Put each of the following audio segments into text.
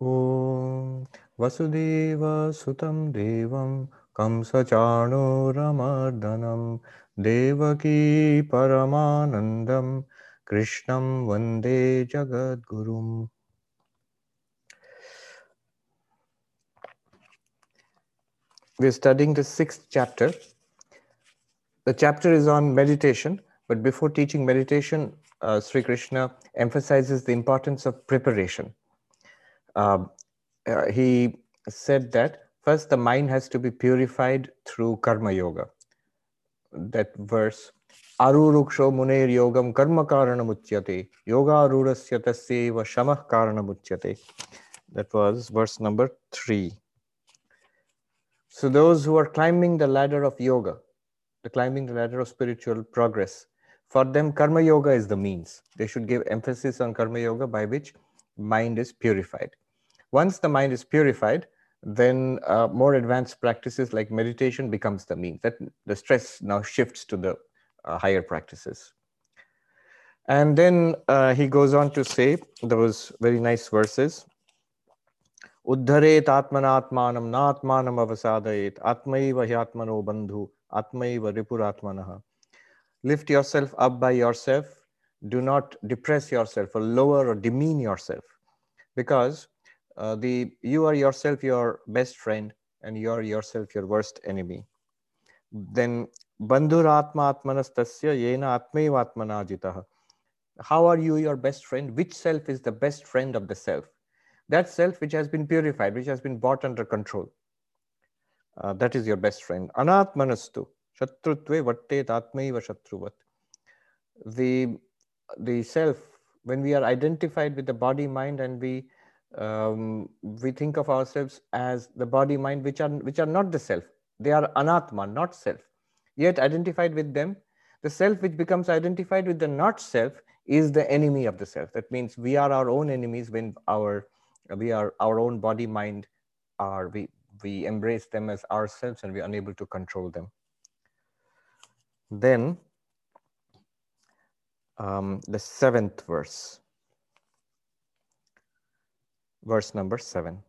ॐ वसुदेवसुतं देवं कंसचाणूरमर्दनं देवकी परमानन्दं कृष्णं वंदे जगद्गुरुम् We're studying the sixth chapter. The chapter is on meditation, but before teaching meditation, uh, Sri Krishna emphasizes the importance of preparation. Um, uh, he said that first the mind has to be purified through karma yoga. That verse, Aruruksho muner yogam karma karanamuchyate, yoga arurasya tasyeva shamah karanamuchyate. That was verse number three. So those who are climbing the ladder of yoga, the climbing the ladder of spiritual progress, for them karma yoga is the means. They should give emphasis on karma yoga by which mind is purified. Once the mind is purified, then uh, more advanced practices like meditation becomes the means. That the stress now shifts to the uh, higher practices. And then uh, he goes on to say those very nice verses. Uddharet atmanatmanam naatmanam avasadayet atmaiva hyatmano bandhu atmaiva ripuratmanaha. Lift yourself up by yourself. Do not depress yourself or lower or demean yourself. Because uh, the you are yourself your best friend and you are yourself your worst enemy. Then bandhuratma atmanastasya yena atmaivatmana jitah how are you your best friend? Which self is the best friend of the self? That self which has been purified which has been brought under control. Uh, that is your best friend. Anatmanastu shatrutve vattet atmaiva shatruvat. The the self when we are identified with the body mind and we um, we think of ourselves as the body mind which are which are not the self. They are anatma not self. Yet identified with them the self which becomes identified with the not self is the enemy of the self. That means we are our own enemies when our we are our own body mind are we we embrace them as ourselves and we are unable to control them. Then um, the seventh verse verse number 7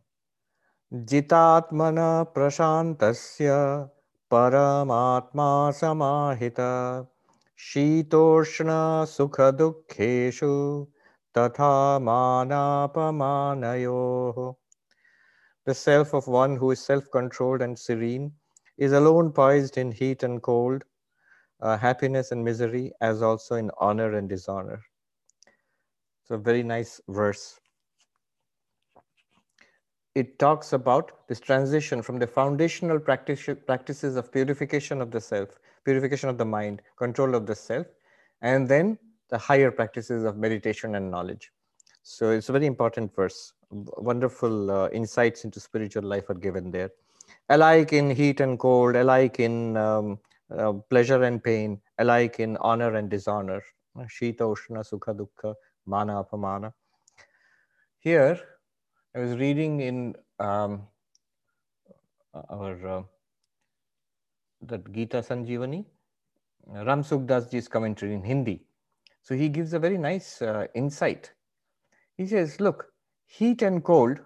जितात्मन प्रशान्तस्य परमात्मा समाहिता शीतोष्णसुखदुःखेषु तथा मानापमानयोः The self of one who is self-controlled and serene is alone poised in heat and cold, uh, happiness and misery, as also in honor and dishonor. So, very nice verse it talks about this transition from the foundational practice, practices of purification of the self, purification of the mind, control of the self, and then the higher practices of meditation and knowledge. So it's a very important verse. Wonderful uh, insights into spiritual life are given there. Alike in heat and cold, alike in um, uh, pleasure and pain, alike in honor and dishonor. Shita, Ushna, Sukha, Dukkha, Mana, Apamana. Here, I was reading in um, our uh, that Gita Sanjivani, Ram Sukhdas commentary in Hindi. So he gives a very nice uh, insight. He says, look, heat and cold,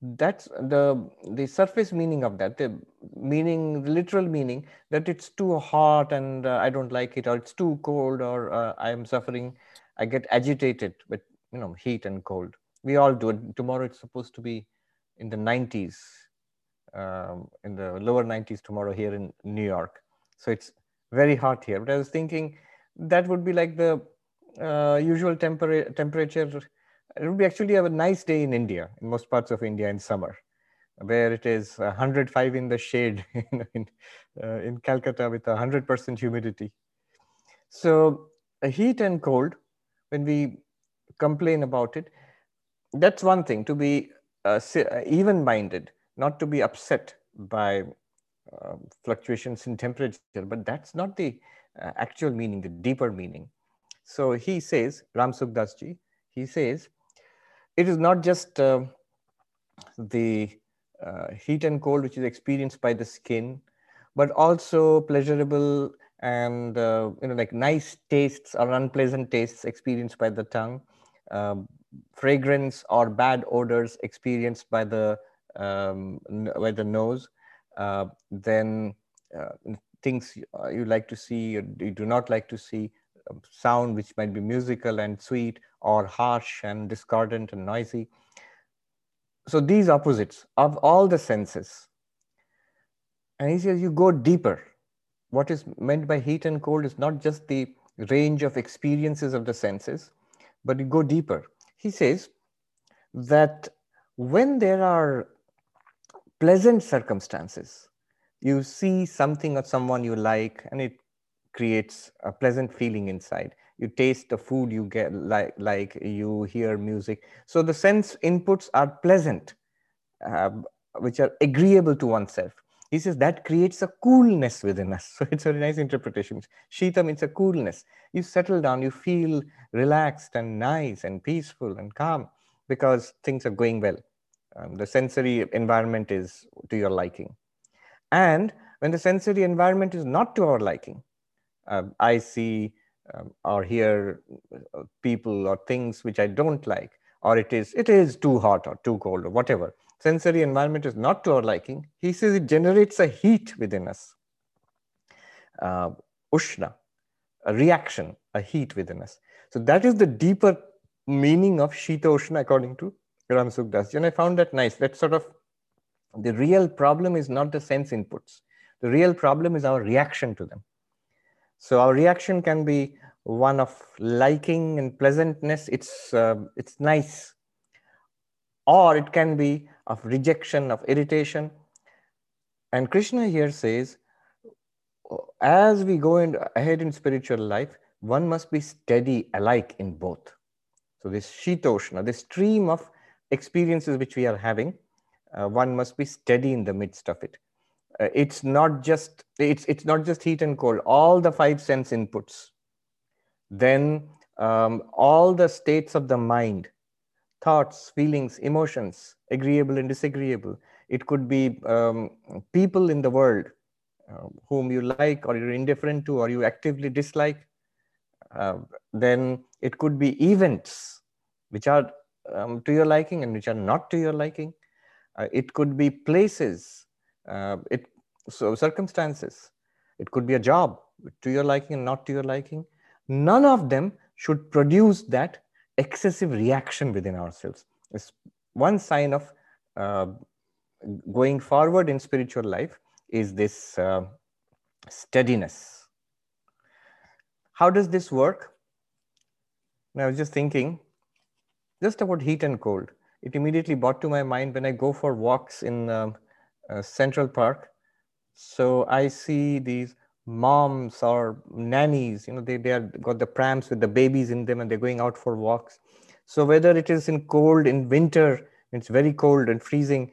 that's the, the surface meaning of that, the meaning, the literal meaning that it's too hot and uh, I don't like it, or it's too cold, or uh, I am suffering, I get agitated with, you know, heat and cold we all do it. Tomorrow it's supposed to be in the 90s, um, in the lower 90s tomorrow here in New York. So it's very hot here. But I was thinking that would be like the uh, usual tempera- temperature. It would be actually a nice day in India, in most parts of India in summer, where it is 105 in the shade in, in, uh, in Calcutta with 100% humidity. So heat and cold, when we complain about it, that's one thing to be uh, even minded not to be upset by uh, fluctuations in temperature but that's not the uh, actual meaning the deeper meaning. So he says ram sukhdas ji he says it is not just uh, the uh, heat and cold which is experienced by the skin but also pleasurable and uh, you know like nice tastes or unpleasant tastes experienced by the tongue um, fragrance or bad odors experienced by the um, by the nose, uh, then uh, things uh, you like to see or you do not like to see, um, sound which might be musical and sweet or harsh and discordant and noisy. So these opposites of all the senses. And he says you go deeper. What is meant by heat and cold is not just the range of experiences of the senses, but you go deeper. He says that when there are pleasant circumstances, you see something or someone you like and it creates a pleasant feeling inside. You taste the food you get like like you hear music. So the sense inputs are pleasant uh, which are agreeable to oneself he says that creates a coolness within us. So it's a nice interpretation. Shita means a coolness. You settle down you feel relaxed and nice and peaceful and calm because things are going well. Um, the sensory environment is to your liking. And when the sensory environment is not to our liking, uh, I see um, or hear uh, people or things which I don't like, or it is it is too hot or too cold or whatever. Sensory environment is not to our liking. He says it generates a heat within us, uh, ushna, a reaction, a heat within us. So that is the deeper meaning of Shita Ushna according to Ram Sukhdas. And I found that nice. That sort of the real problem is not the sense inputs. The real problem is our reaction to them. So our reaction can be one of liking and pleasantness. It's, uh, it's nice. Or it can be of rejection, of irritation. And Krishna here says, as we go in, ahead in spiritual life, one must be steady alike in both. So this Shitoshna, this stream of experiences which we are having, uh, one must be steady in the midst of it uh, it's not just it's it's not just heat and cold all the five sense inputs then um, all the states of the mind thoughts feelings emotions agreeable and disagreeable it could be um, people in the world uh, whom you like or you're indifferent to or you actively dislike uh, then it could be events which are um, to your liking and which are not to your liking uh, it could be places, uh, it so circumstances. It could be a job to your liking and not to your liking. None of them should produce that excessive reaction within ourselves. It's one sign of uh, going forward in spiritual life is this uh, steadiness. How does this work? I was just thinking just about heat and cold it immediately brought to my mind when I go for walks in uh, uh, Central Park. So I see these moms or nannies, you know, they, they are got the prams with the babies in them and they're going out for walks. So whether it is in cold, in winter, it's very cold and freezing,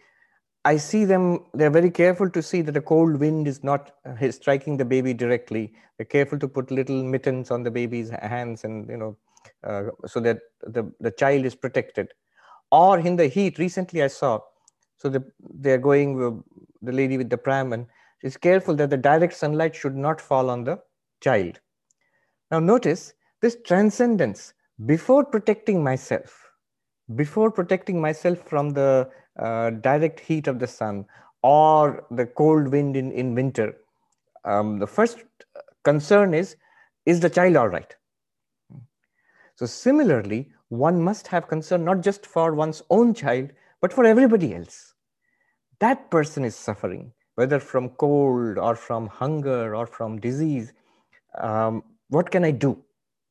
I see them, they're very careful to see that the cold wind is not uh, striking the baby directly. They're careful to put little mittens on the baby's hands and, you know, uh, so that the, the child is protected or in the heat recently i saw so the, they're going the lady with the pram and she's careful that the direct sunlight should not fall on the child. Now notice this transcendence before protecting myself before protecting myself from the uh, direct heat of the sun or the cold wind in, in winter. Um, the first concern is is the child all right? So similarly one must have concern not just for one's own child, but for everybody else. That person is suffering, whether from cold or from hunger or from disease. Um, what can I do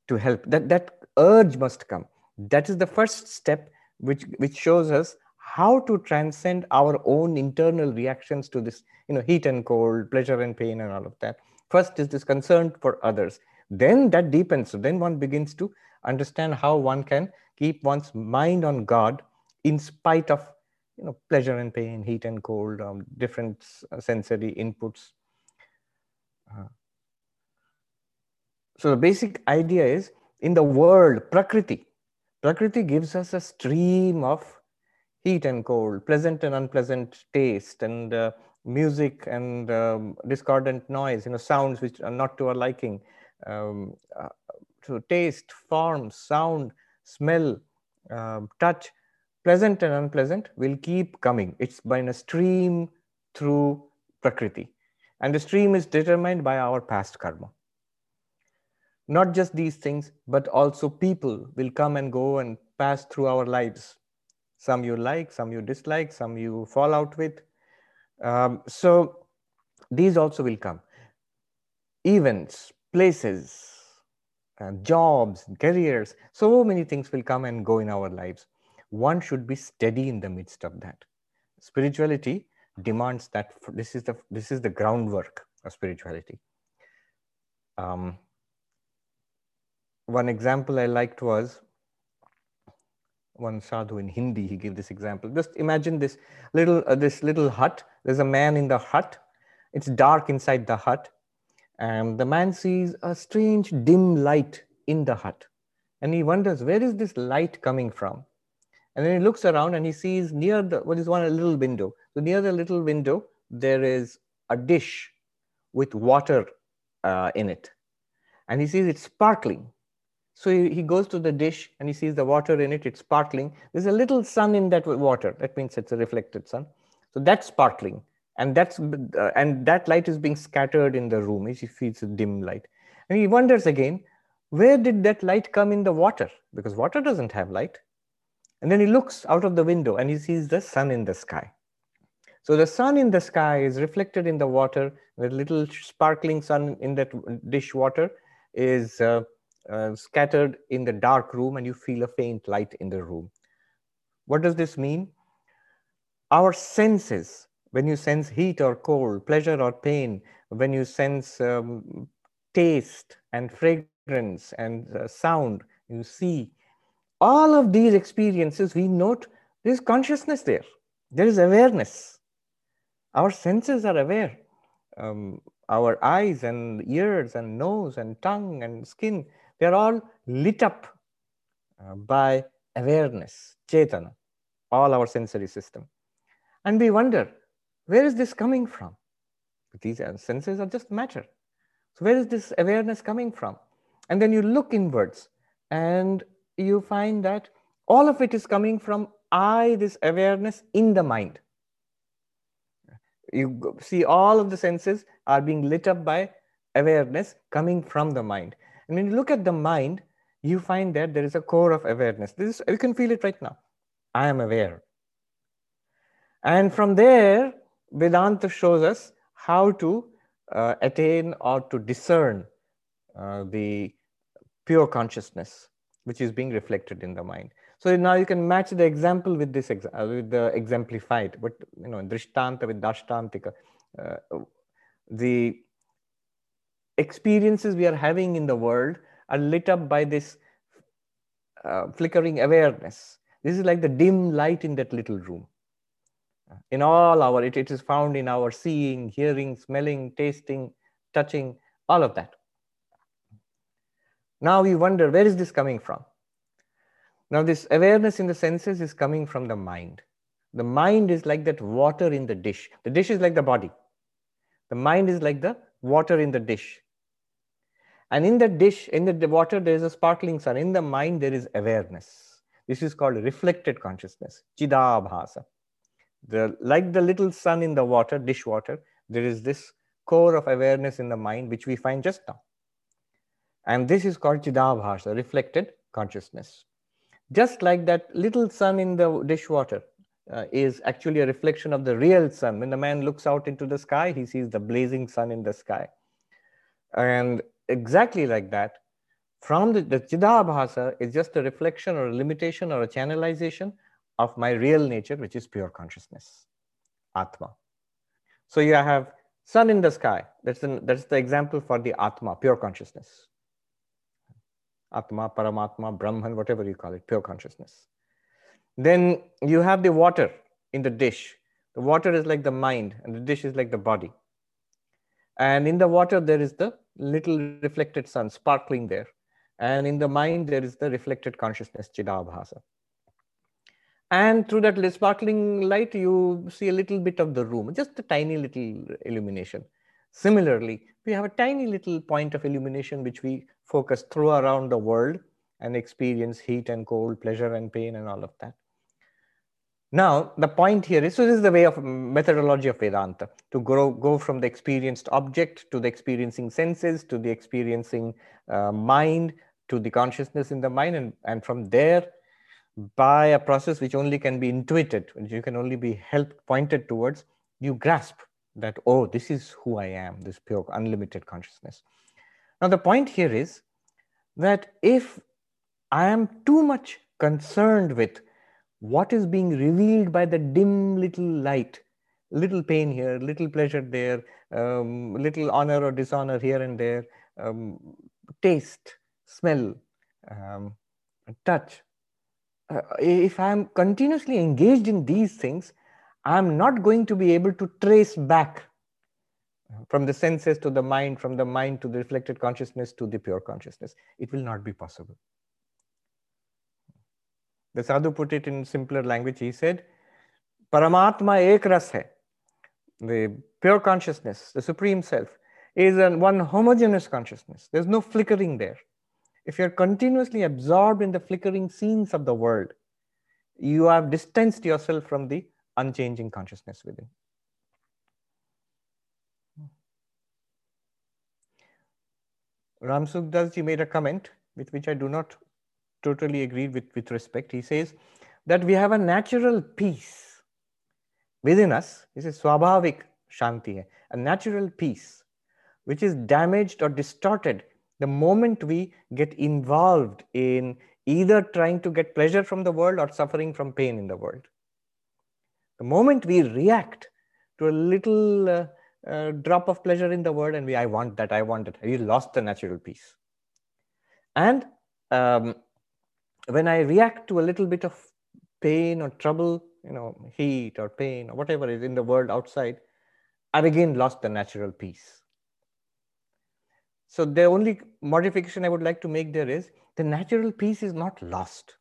to help? That, that urge must come. That is the first step which, which shows us how to transcend our own internal reactions to this, you know, heat and cold, pleasure and pain, and all of that. First is this concern for others. Then that deepens. So then one begins to understand how one can keep one's mind on God in spite of you know pleasure and pain, heat and cold, um, different uh, sensory inputs. Uh, so the basic idea is in the world, Prakriti. Prakriti gives us a stream of heat and cold, pleasant and unpleasant taste, and uh, music and um, discordant noise, you know, sounds which are not to our liking. Um, uh, to taste, form, sound, smell, uh, touch, pleasant and unpleasant, will keep coming. It's by a stream through Prakriti. And the stream is determined by our past karma. Not just these things, but also people will come and go and pass through our lives. Some you like, some you dislike, some you fall out with. Um, so these also will come. Events, places, uh, jobs, careers, so many things will come and go in our lives. One should be steady in the midst of that. Spirituality demands that this is the this is the groundwork of spirituality. Um, one example I liked was one sadhu in Hindi. He gave this example. Just imagine this little uh, this little hut. There's a man in the hut. It's dark inside the hut, and the man sees a strange dim light in the hut, and he wonders where is this light coming from. And then he looks around and he sees near the what is one a little window. So near the little window there is a dish with water uh, in it, and he sees it sparkling so he, he goes to the dish and he sees the water in it, it's sparkling. There's a little sun in that water. That means it's a reflected sun. So that's sparkling. And that's uh, and that light is being scattered in the room. He feels a dim light. And he wonders again, where did that light come in the water? Because water doesn't have light. And then he looks out of the window and he sees the sun in the sky. So the sun in the sky is reflected in the water. The little sparkling sun in that dish water is uh, uh, scattered in the dark room and you feel a faint light in the room. What does this mean? Our senses, when you sense heat or cold, pleasure or pain, when you sense um, taste and fragrance and uh, sound, you see, all of these experiences, we note there is consciousness there. There is awareness. Our senses are aware. Um, our eyes and ears and nose and tongue and skin, they're all lit up uh, by awareness, chetana, all our sensory system. And we wonder, where is this coming from? These senses are just matter. So where is this awareness coming from? And then you look inwards and you find that all of it is coming from I, this awareness in the mind. You see all of the senses are being lit up by awareness coming from the mind. And when you look at the mind, you find that there is a core of awareness. This is, you can feel it right now. I am aware. And from there, Vedanta shows us how to uh, attain or to discern uh, the pure consciousness, which is being reflected in the mind. So now you can match the example with this exa- uh, with the exemplified, but you know, drishtanta with darshtantika. Uh, the experiences we are having in the world are lit up by this uh, flickering awareness. This is like the dim light in that little room. In all our, it, it is found in our seeing, hearing, smelling, tasting, touching, all of that. Now we wonder, where is this coming from? Now, this awareness in the senses is coming from the mind. The mind is like that water in the dish. The dish is like the body. The mind is like the water in the dish. And in the dish, in the water, there is a sparkling sun. In the mind, there is awareness. This is called reflected consciousness, chidabhasa. The, like the little sun in the water, dish water, there is this core of awareness in the mind, which we find just now. And this is called chidabhasa, reflected consciousness. Just like that little sun in the dishwater uh, is actually a reflection of the real sun. When the man looks out into the sky, he sees the blazing sun in the sky. And exactly like that, from the, the Chidabhasa is just a reflection or a limitation or a channelization of my real nature, which is pure consciousness, Atma. So you have sun in the sky. That's, an, that's the example for the Atma, pure consciousness. Atma, Paramatma, Brahman, whatever you call it, pure consciousness. Then you have the water in the dish. The water is like the mind, and the dish is like the body. And in the water, there is the little reflected sun sparkling there. And in the mind, there is the reflected consciousness, Chidabhasa. And through that sparkling light, you see a little bit of the room, just a tiny little illumination. Similarly, we have a tiny little point of illumination which we focus through around the world. and experience heat and cold, pleasure and pain, and all of that. Now, the point here is so this is the way of methodology of Vedanta to grow, go from the experienced object to the experiencing senses to the experiencing uh, mind to the consciousness in the mind, and, and from there, by a process which only can be intuited, which you can only be helped pointed towards, you grasp that, oh, this is who I am, this pure, unlimited consciousness. Now, the point here is that if I am too much concerned with what is being revealed by the dim little light, little pain here, little pleasure there, um, little honor or dishonor here and there, um, taste, smell, um, touch. Uh, if I'm continuously engaged in these things, I'm not going to be able to trace back from the senses to the mind, from the mind to the reflected consciousness to the pure consciousness. It will not be possible. The sadhu put it in simpler language. He said, Paramatma ek ras hai. The pure consciousness, the supreme self, is an one homogeneous consciousness. There's no flickering there. If you're continuously absorbed in the flickering scenes of the world, you have distanced yourself from the unchanging consciousness within. Ram Sukhdas ji made a comment with which I do not totally agree with, with respect. He says that we have a natural peace within us. This is swabhavik shanti, a natural peace which is damaged or distorted the moment we get involved in either trying to get pleasure from the world or suffering from pain in the world. The moment we react to a little uh, uh, drop of pleasure in the world and we, I want that, I want it, we lost the natural peace. And um, when I react to a little bit of pain or trouble, you know, heat or pain or whatever is in the world outside, I've again lost the natural peace. So the only modification I would like to make there is the natural peace is not lost.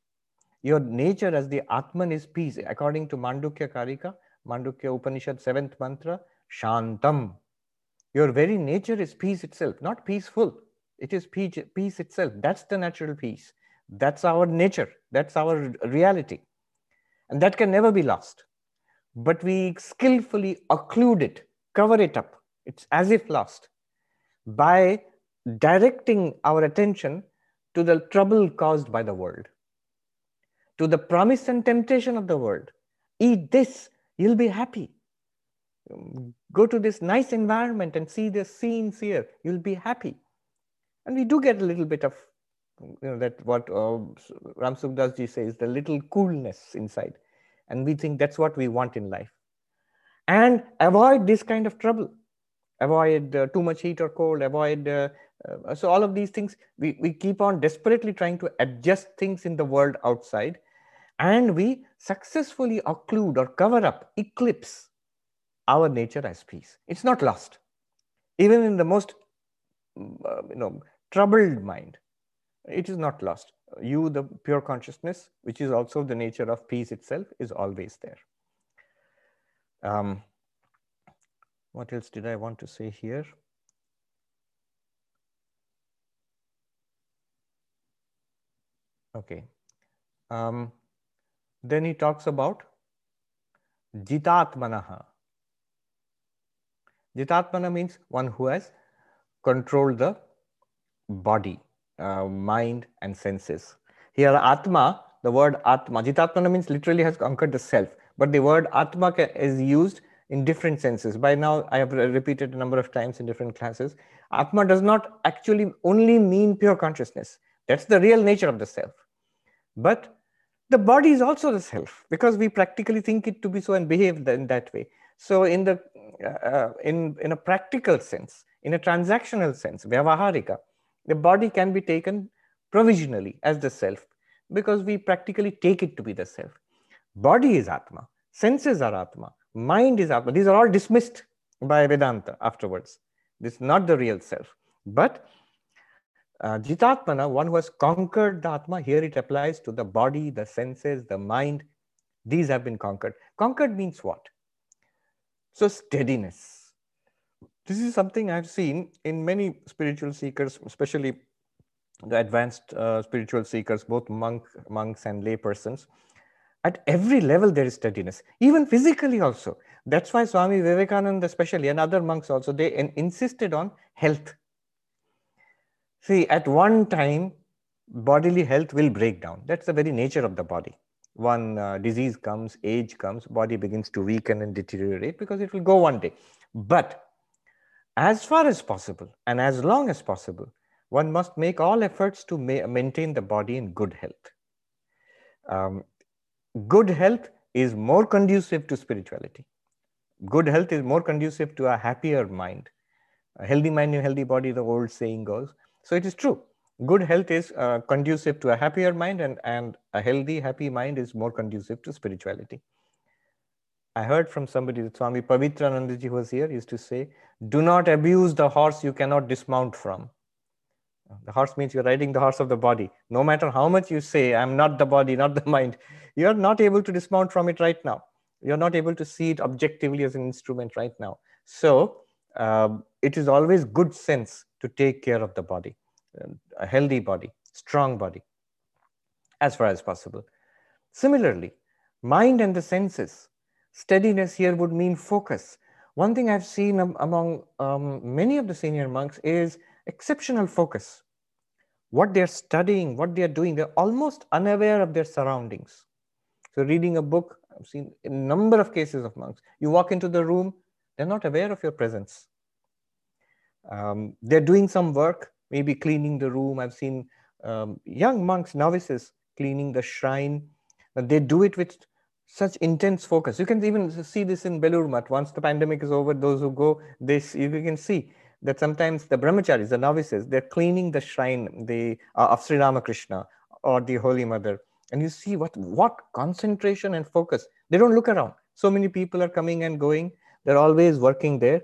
Your nature as the Atman is peace. According to Mandukya Karika, Mandukya Upanishad, seventh mantra, Shantam. Your very nature is peace itself, not peaceful. It is peace, peace itself. That's the natural peace. That's our nature. That's our reality. And that can never be lost. But we skillfully occlude it, cover it up. It's as if lost by directing our attention to the trouble caused by the world to the promise and temptation of the world. Eat this, you'll be happy. Go to this nice environment and see the scenes here, you'll be happy. And we do get a little bit of you know, that what uh, Ram Sukhdas ji says, the little coolness inside. And we think that's what we want in life. And avoid this kind of trouble. Avoid uh, too much heat or cold, avoid uh, uh, so all of these things we, we keep on desperately trying to adjust things in the world outside and we successfully occlude or cover up, eclipse our nature as peace. It's not lost. Even in the most mm, uh, you know, troubled mind, it is not lost. You, the pure consciousness, which is also the nature of peace itself, is always there. Um, what else did I want to say here? Okay. Um, then he talks about Jitatmanaha. Jitatmana means one who has controlled the body, uh, mind, and senses. Here, Atma, the word Atma, Jitatmana means literally has conquered the self, but the word Atma is used in different senses. By now, I have repeated a number of times in different classes. Atma does not actually only mean pure consciousness. That's the real nature of the self. But the body is also the self because we practically think it to be so and behave in that way. So in the uh, in in a practical sense, in a transactional sense, vyavaharika, the body can be taken provisionally as the self because we practically take it to be the self. Body is atma, senses are atma, mind is atma. These are all dismissed by Vedanta afterwards. This is not the real self, but uh, Jitatmana, one who has conquered the Atma, here it applies to the body, the senses, the mind. These have been conquered. Conquered means what? So, steadiness. This is something I've seen in many spiritual seekers, especially the advanced uh, spiritual seekers, both monk, monks and lay persons, at every level there is steadiness, even physically also. That's why Swami Vivekananda, especially, and other monks also, they in insisted on health. See, at one time, bodily health will break down. That's the very nature of the body. One uh, disease comes, age comes, body begins to weaken and deteriorate because it will go one day. But as far as possible and as long as possible, one must make all efforts to ma maintain the body in good health. Um, good health is more conducive to spirituality. Good health is more conducive to a happier mind. A healthy mind, a healthy body, the old saying goes. So it is true. Good health is uh, conducive to a happier mind, and, and a healthy, happy mind is more conducive to spirituality. I heard from somebody, that Swami Pavitranandaji was here, used to say, Do not abuse the horse you cannot dismount from. The horse means you're riding the horse of the body. No matter how much you say, I'm not the body, not the mind, you're not able to dismount from it right now. You're not able to see it objectively as an instrument right now. So uh, it is always good sense to take care of the body, a healthy body, strong body, as far as possible. Similarly, mind and the senses, steadiness here would mean focus. One thing I've seen among um, many of the senior monks is exceptional focus. What they're studying, what they're doing, they're almost unaware of their surroundings. So, reading a book, I've seen a number of cases of monks. You walk into the room, they're not aware of your presence. Um, they're doing some work, maybe cleaning the room. I've seen um, young monks, novices, cleaning the shrine. And they do it with such intense focus. You can even see this in Belur. Once the pandemic is over, those who go, this you can see that sometimes the brahmacharis, the novices, they're cleaning the shrine the, uh, of Sri Ramakrishna or the Holy Mother. And you see what, what concentration and focus. They don't look around. So many people are coming and going. They're always working there.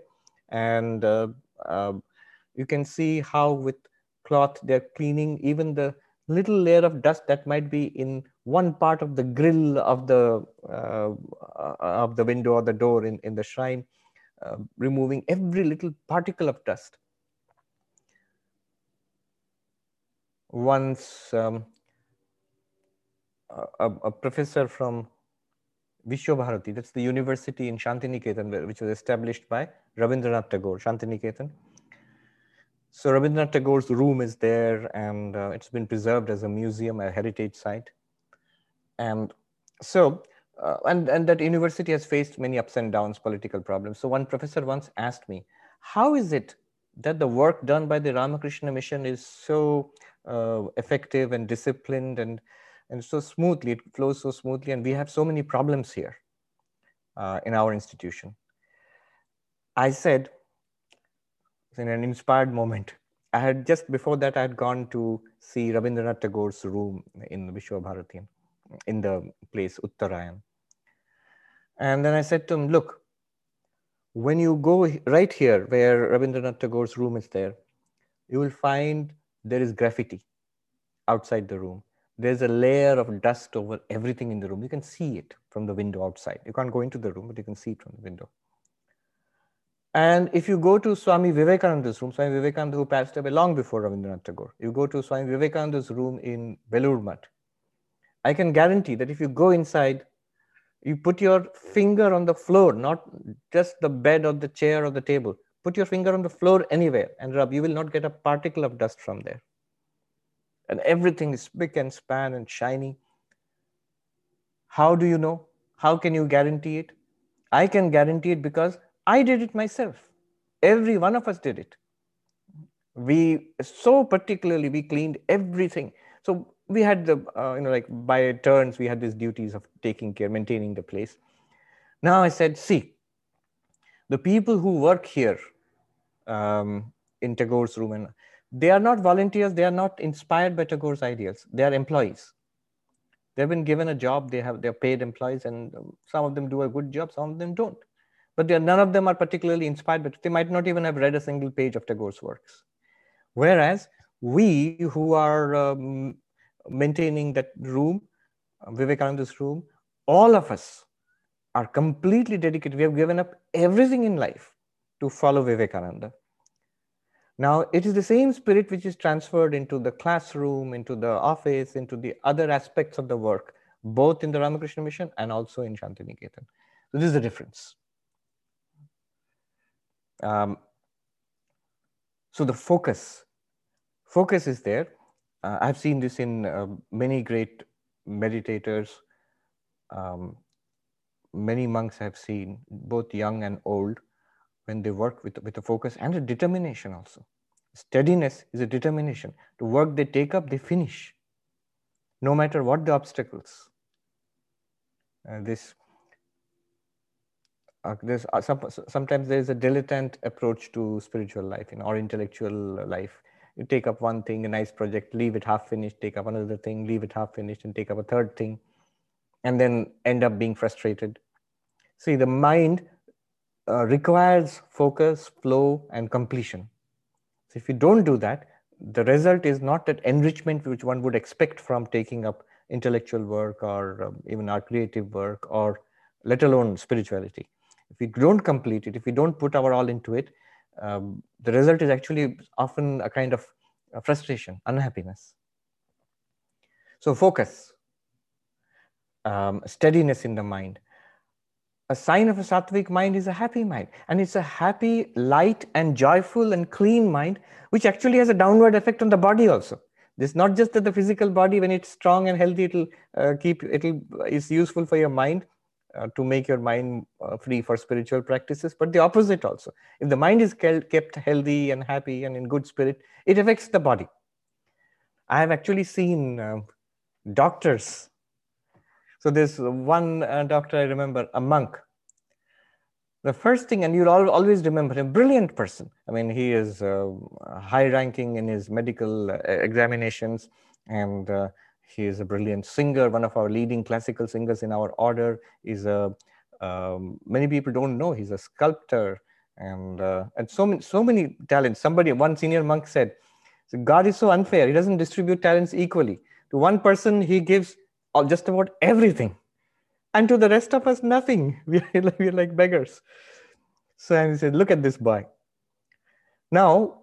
And uh, uh, you can see how with cloth they're cleaning even the little layer of dust that might be in one part of the grill of the uh, of the window or the door in, in the shrine uh, removing every little particle of dust. Once um, a, a, professor from Vishwabharati, that's the university in Shantiniketan, which was established by Rabindranath Tagore, Shantiniketan. So Rabindranath Tagore's room is there and uh, it's been preserved as a museum, a heritage site. And so uh, and, and that university has faced many ups and downs, political problems. So one professor once asked me, how is it that the work done by the Ramakrishna Mission is so uh, effective and disciplined and, and so smoothly, it flows so smoothly, and we have so many problems here uh, in our institution? I said, in an inspired moment, I had just before that, I had gone to see Rabindranath Tagore's room in Vishwa Vishwabharati, in the place Uttarayan. And then I said to him, look, when you go right here where Rabindranath Tagore's room is there, you will find there is graffiti outside the room. There's a layer of dust over everything in the room. You can see it from the window outside. You can't go into the room, but you can see it from the window. And if you go to Swami Vivekananda's room, Swami Vivekananda who passed away long before Rabindranath Tagore, you go to Swami Vivekananda's room in Belur I can guarantee that if you go inside, you put your finger on the floor, not just the bed or the chair or the table. Put your finger on the floor anywhere and rub. You will not get a particle of dust from there. And everything is spick and span and shiny. How do you know? How can you guarantee it? I can guarantee it because I did it myself. Every one of us did it. We so particularly we cleaned everything. So we had the uh, you know like by turns we had these duties of taking care maintaining the place now i said see the people who work here um, in tagore's room and they are not volunteers they are not inspired by tagore's ideals they are employees they've been given a job they have they're paid employees and some of them do a good job some of them don't but none of them are particularly inspired but they might not even have read a single page of tagore's works whereas we who are um, maintaining that room, Vivekananda's room, all of us are completely dedicated. We have given up everything in life to follow Vivekananda. Now, it is the same spirit which is transferred into the classroom, into the office, into the other aspects of the work, both in the Ramakrishna Mission and also in Shantiniketan. So, this is the difference. Um, so, the focus, focus is there. Uh, I've seen this in uh, many great meditators. Um, many monks have seen, both young and old, when they work with, with a focus and a determination also. Steadiness is a determination. The work they take up, they finish, no matter what the obstacles. Uh, this uh, there's uh, some, sometimes there's a dilettante approach to spiritual life know, or intellectual life. You take up one thing, a nice project, leave it half finished, take up another thing, leave it half finished, and take up a third thing, and then end up being frustrated. See, the mind uh, requires focus, flow, and completion. So if you don't do that, the result is not that enrichment which one would expect from taking up intellectual work or um, even our creative work or let alone spirituality. If we don't complete it, if we don't put our all into it, um, the result is actually often a kind of frustration, unhappiness. So focus, um, steadiness in the mind, a sign of a sattvic mind is a happy mind. And it's a happy, light, and joyful and clean mind, which actually has a downward effect on the body also. It's not just that the physical body, when it's strong and healthy, it'll uh, keep, it'll, is useful for your mind uh, to make your mind uh, free for spiritual practices, but the opposite also. If the mind is kept healthy and happy and in good spirit, it affects the body. I have actually seen uh, doctors so there's one uh, doctor I remember, a monk. The first thing, and you'll always remember a brilliant person. I mean, he is uh, high ranking in his medical uh, examinations, and he is a brilliant singer, one of our leading classical singers in our order. Is a um, many people don't know he's a sculptor, and uh, and so many so many talents. Somebody, one senior monk said, "God is so unfair; He doesn't distribute talents equally. To one person, He gives all, just about everything. And to the rest of us, nothing. We're like, we're like beggars. So and he said, look at this boy. Now,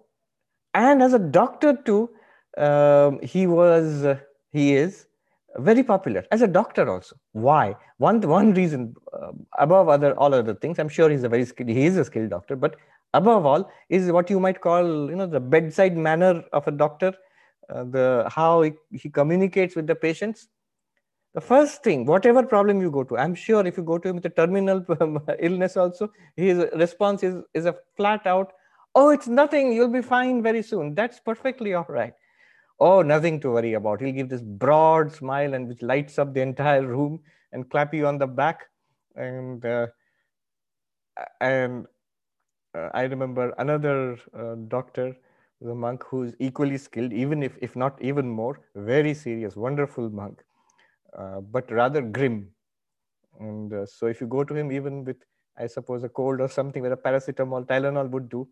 and as a doctor too, um, he was, uh, he is very popular as a doctor also. Why? One, one reason uh, above other, all other things, I'm sure he's a very skilled, he is a skilled doctor, but above all is what you might call, you know, the bedside manner of a doctor, uh, the, how he, he communicates with the patients the first thing, whatever problem you go to, I'm sure if you go to him with a terminal illness also, his response is, is a flat out, oh, it's nothing, you'll be fine very soon. That's perfectly all right. Oh, nothing to worry about. He'll give this broad smile and which lights up the entire room and clap you on the back. And uh, and uh, I remember another uh, doctor, the monk who's equally skilled, even if, if not even more, very serious, wonderful monk uh, but rather grim. And uh, so if you go to him, even with, I suppose, a cold or something where a paracetamol, Tylenol would do,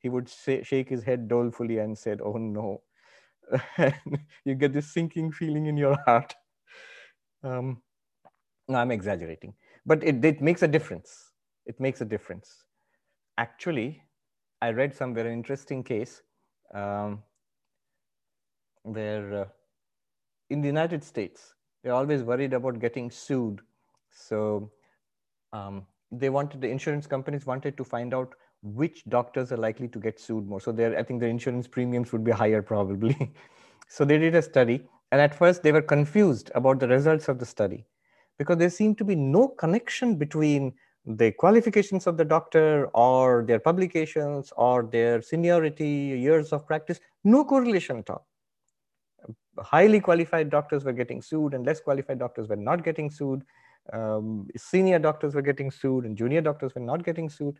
he would say, shake his head dolefully and said, oh no. you get this sinking feeling in your heart. Um, no, I'm exaggerating, but it, it makes a difference. It makes a difference. Actually, I read somewhere an interesting case um, where uh, in the United States, they're always worried about getting sued. So um, they wanted, the insurance companies wanted to find out which doctors are likely to get sued more. So I think the insurance premiums would be higher probably. so they did a study. And at first they were confused about the results of the study because there seemed to be no connection between the qualifications of the doctor or their publications or their seniority, years of practice, no correlation at all highly qualified doctors were getting sued and less qualified doctors were not getting sued. Um, senior doctors were getting sued and junior doctors were not getting sued.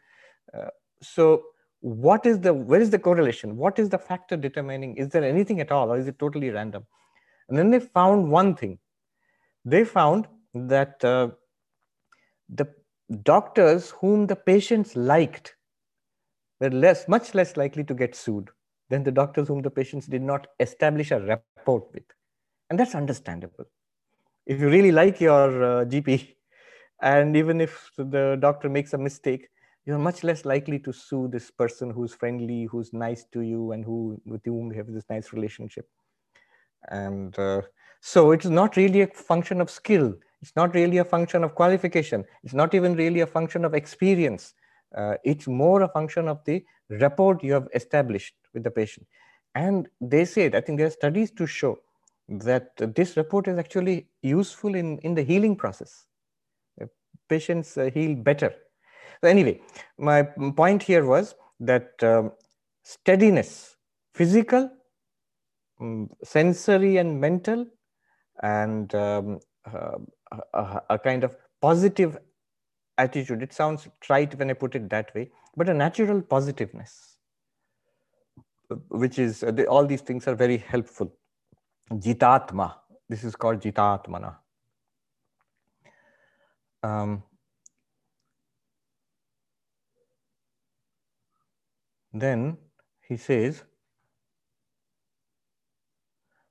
Uh, so what is the, where is the correlation? What is the factor determining, is there anything at all or is it totally random? And then they found one thing. They found that uh, the doctors whom the patients liked were less, much less likely to get sued than the doctors whom the patients did not establish a rapport with. And that's understandable. If you really like your uh, GP, and even if the doctor makes a mistake, you're much less likely to sue this person who's friendly, who's nice to you, and who with whom you have this nice relationship. And uh, so it's not really a function of skill. It's not really a function of qualification. It's not even really a function of experience. Uh, it's more a function of the rapport you have established with the patient. And they said, I think there are studies to show that this rapport is actually useful in, in the healing process. Patients uh, heal better so anyway, my point here was that um, steadiness, physical, um, sensory and mental, and um, uh, a, a, kind of positive attitude. It sounds trite when I put it that way, but a natural positiveness, which is uh, the, all these things are very helpful. Jitatma. This is called Jitatmana. Um, Then he says,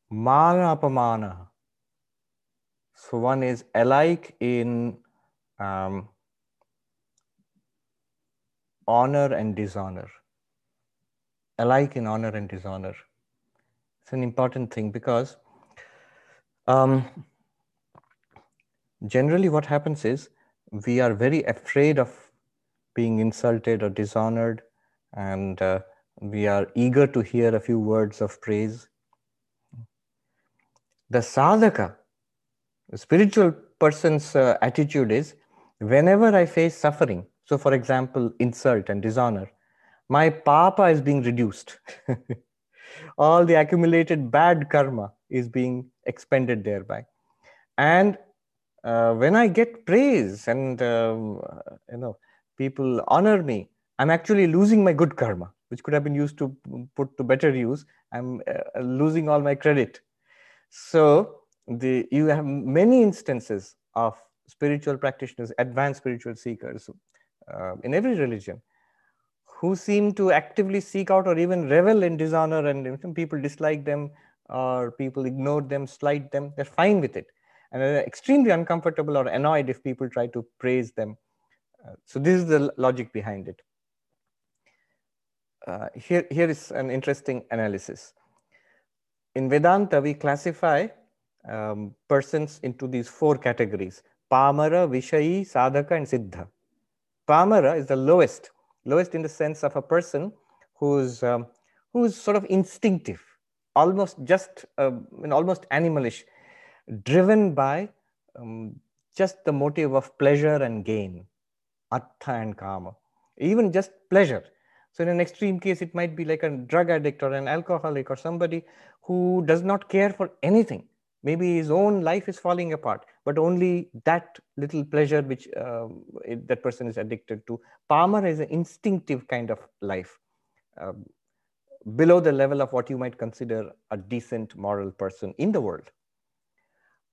Mana apamana. So one is alike in um, honor and dishonor. Alike in honor and dishonor. It's an important thing because um, generally what happens is we are very afraid of being insulted or dishonored and uh, we are eager to hear a few words of praise. The sadhaka, the spiritual person's uh, attitude is whenever I face suffering, so for example, insult and dishonor, my papa is being reduced. All the accumulated bad karma is being expended thereby. And uh, when I get praise and um, you know people honor me, I'm actually losing my good karma, which could have been used to put to better use. I'm uh, losing all my credit. So the you have many instances of spiritual practitioners, advanced spiritual seekers uh, in every religion who seem to actively seek out or even revel in dishonor and people dislike them or people ignore them, slight them, they're fine with it. And they're extremely uncomfortable or annoyed if people try to praise them. Uh, so this is the logic behind it uh, here, here is an interesting analysis. In Vedanta, we classify um, persons into these four categories, Pamara, Vishayi, Sadhaka, and Siddha. Pamara is the lowest, lowest in the sense of a person who's, um, who's sort of instinctive, almost just, uh, almost animalish, driven by um, just the motive of pleasure and gain, artha and kama, even just pleasure. So in an extreme case, it might be like a drug addict or an alcoholic or somebody who does not care for anything. Maybe his own life is falling apart, but only that little pleasure which uh, it, that person is addicted to. Pamara is an instinctive kind of life, uh, below the level of what you might consider a decent moral person in the world.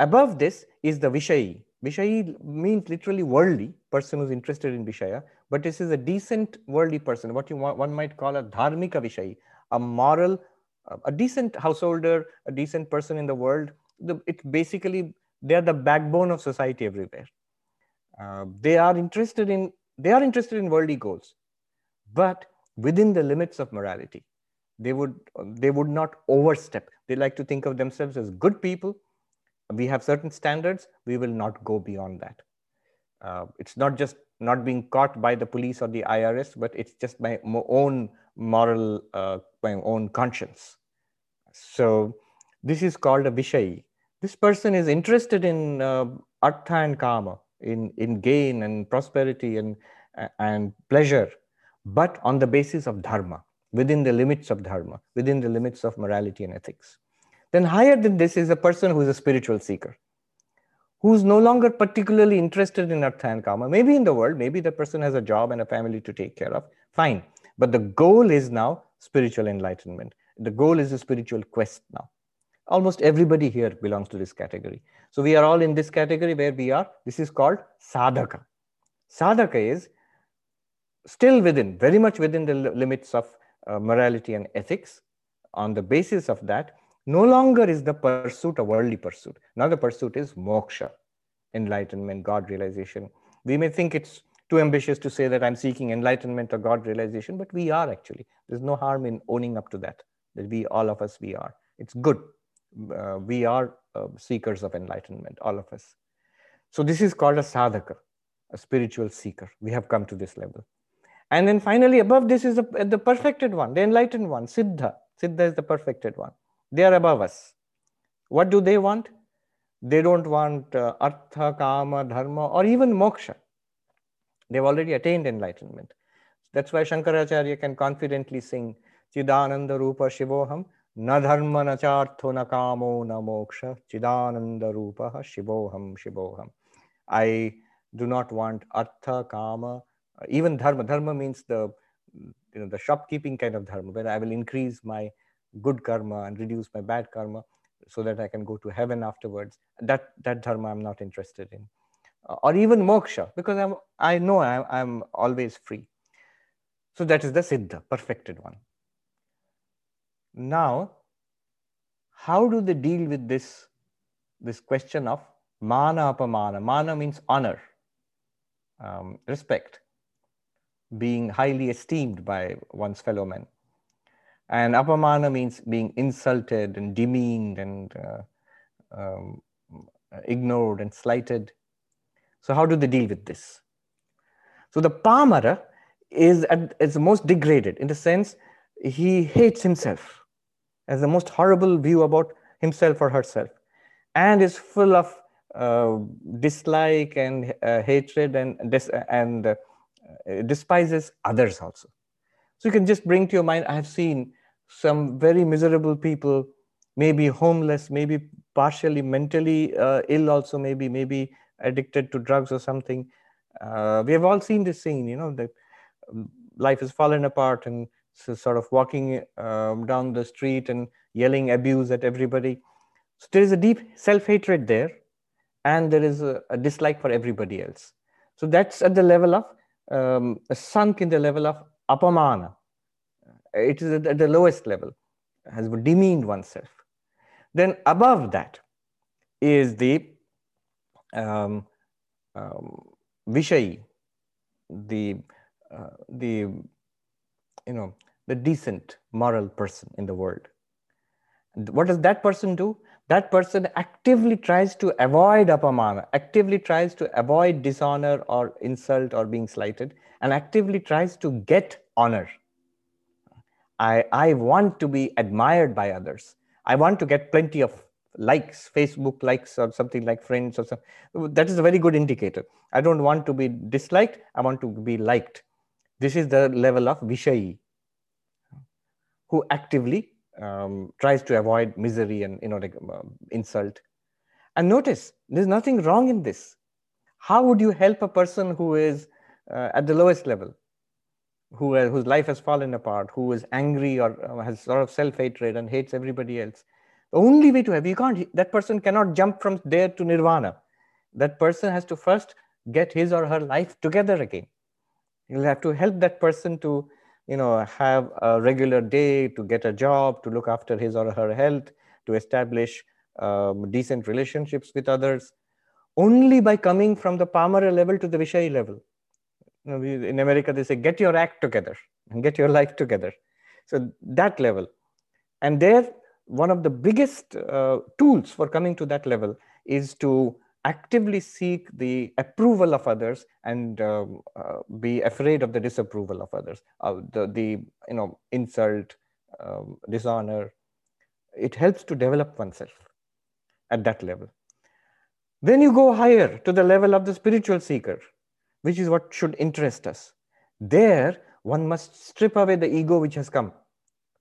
Above this is the Vishayi. Vishayi means literally worldly, person who's interested in Vishaya, but this is a decent worldly person, what you want, one might call a dharmika Vishayi, a moral, a decent householder, a decent person in the world. The, it's basically, they are the backbone of society everywhere. Uh, they are interested in, they are interested in worldly goals, but within the limits of morality. They would, they would not overstep. They like to think of themselves as good people we have certain standards, we will not go beyond that. Uh, it's not just not being caught by the police or the IRS, but it's just my, own moral, uh, my own conscience. So this is called a Vishayi. This person is interested in uh, artha and kama, in, in gain and prosperity and, and pleasure, but on the basis of dharma, within the limits of dharma, within the limits of morality and ethics. Then higher than this is a person who is a spiritual seeker, who's no longer particularly interested in artha and kama. Maybe in the world, maybe the person has a job and a family to take care of. Fine. But the goal is now spiritual enlightenment. The goal is a spiritual quest now. Almost everybody here belongs to this category. So we are all in this category where we are. This is called sadhaka. Sadhaka is still within, very much within the limits of uh, morality and ethics. On the basis of that, no longer is the pursuit a worldly pursuit. Now the pursuit is moksha, enlightenment, God realization. We may think it's too ambitious to say that I'm seeking enlightenment or God realization, but we are actually. There's no harm in owning up to that, that we, all of us, we are. It's good. Uh, we are uh, seekers of enlightenment, all of us. So this is called a sadhaka, a spiritual seeker. We have come to this level. And then finally, above this is the, the perfected one, the enlightened one, Siddha. Siddha is the perfected one. They are above us. What do they want? They don't want uh, artha, kama, dharma, or even moksha. They've already attained enlightenment. That's why Shankaracharya can confidently sing Chidananda Rupa Shivoham, Na Dharma Na Chartho Na Kamo Na Moksha, Chidananda Rupa Shivoham Shivoham. I do not want artha, kama, even dharma. Dharma means the you know the shopkeeping kind of dharma, where I will increase my good karma and reduce my bad karma so that I can go to heaven afterwards. That that dharma I'm not interested in or even moksha, because I'm, I know I'm, I'm always free. So that is the siddha, perfected one. Now, how do they deal with this, this question of mana apamana? Mana means honor, um, respect, being highly esteemed by one's fellow men. And apamana means being insulted and demeaned and uh, um, ignored and slighted. So how do they deal with this? So the Pamara is, at, is the most degraded in the sense he hates himself, has the most horrible view about himself or herself, and is full of uh, dislike and uh, hatred and, and uh, despises others also. So you can just bring to your mind, I have seen some very miserable people, maybe homeless, maybe partially mentally uh, ill also, maybe, maybe addicted to drugs or something. Uh, we have all seen this scene, you know, that um, life has fallen apart and so sort of walking um, down the street and yelling abuse at everybody. So there is a deep self-hatred there, and there is a, a, dislike for everybody else. So that's at the level of um, sunk in the level of apamana. It is at the lowest level, has demeaned oneself. Then above that is the um, um, Vishayi, the, uh, the, you know, the decent moral person in the world. What does that person do? That person actively tries to avoid apamana, actively tries to avoid dishonor or insult or being slighted, and actively tries to get honor. I, I want to be admired by others. I want to get plenty of likes, Facebook likes or something like friends or something. That is a very good indicator. I don't want to be disliked. I want to be liked. This is the level of Vishayi, who actively um, tries to avoid misery and you know like, uh, insult. And notice, there's nothing wrong in this. How would you help a person who is uh, at the lowest level, who uh, whose life has fallen apart, who is angry or uh, has sort of self-hatred and hates everybody else? The only way to have, you can't, that person cannot jump from there to nirvana. That person has to first get his or her life together again. You'll have to help that person to, you know, have a regular day, to get a job, to look after his or her health, to establish um, decent relationships with others. Only by coming from the Pamara level to the Vishayi level. In America, they say, get your act together and get your life together. So that level. And there, one of the biggest uh, tools for coming to that level is to actively seek the approval of others and um, uh, be afraid of the disapproval of others. Uh, the, the you know insult um, dishonor it helps to develop oneself at that level. Then you go higher to the level of the spiritual seeker which is what should interest us. There one must strip away the ego which has come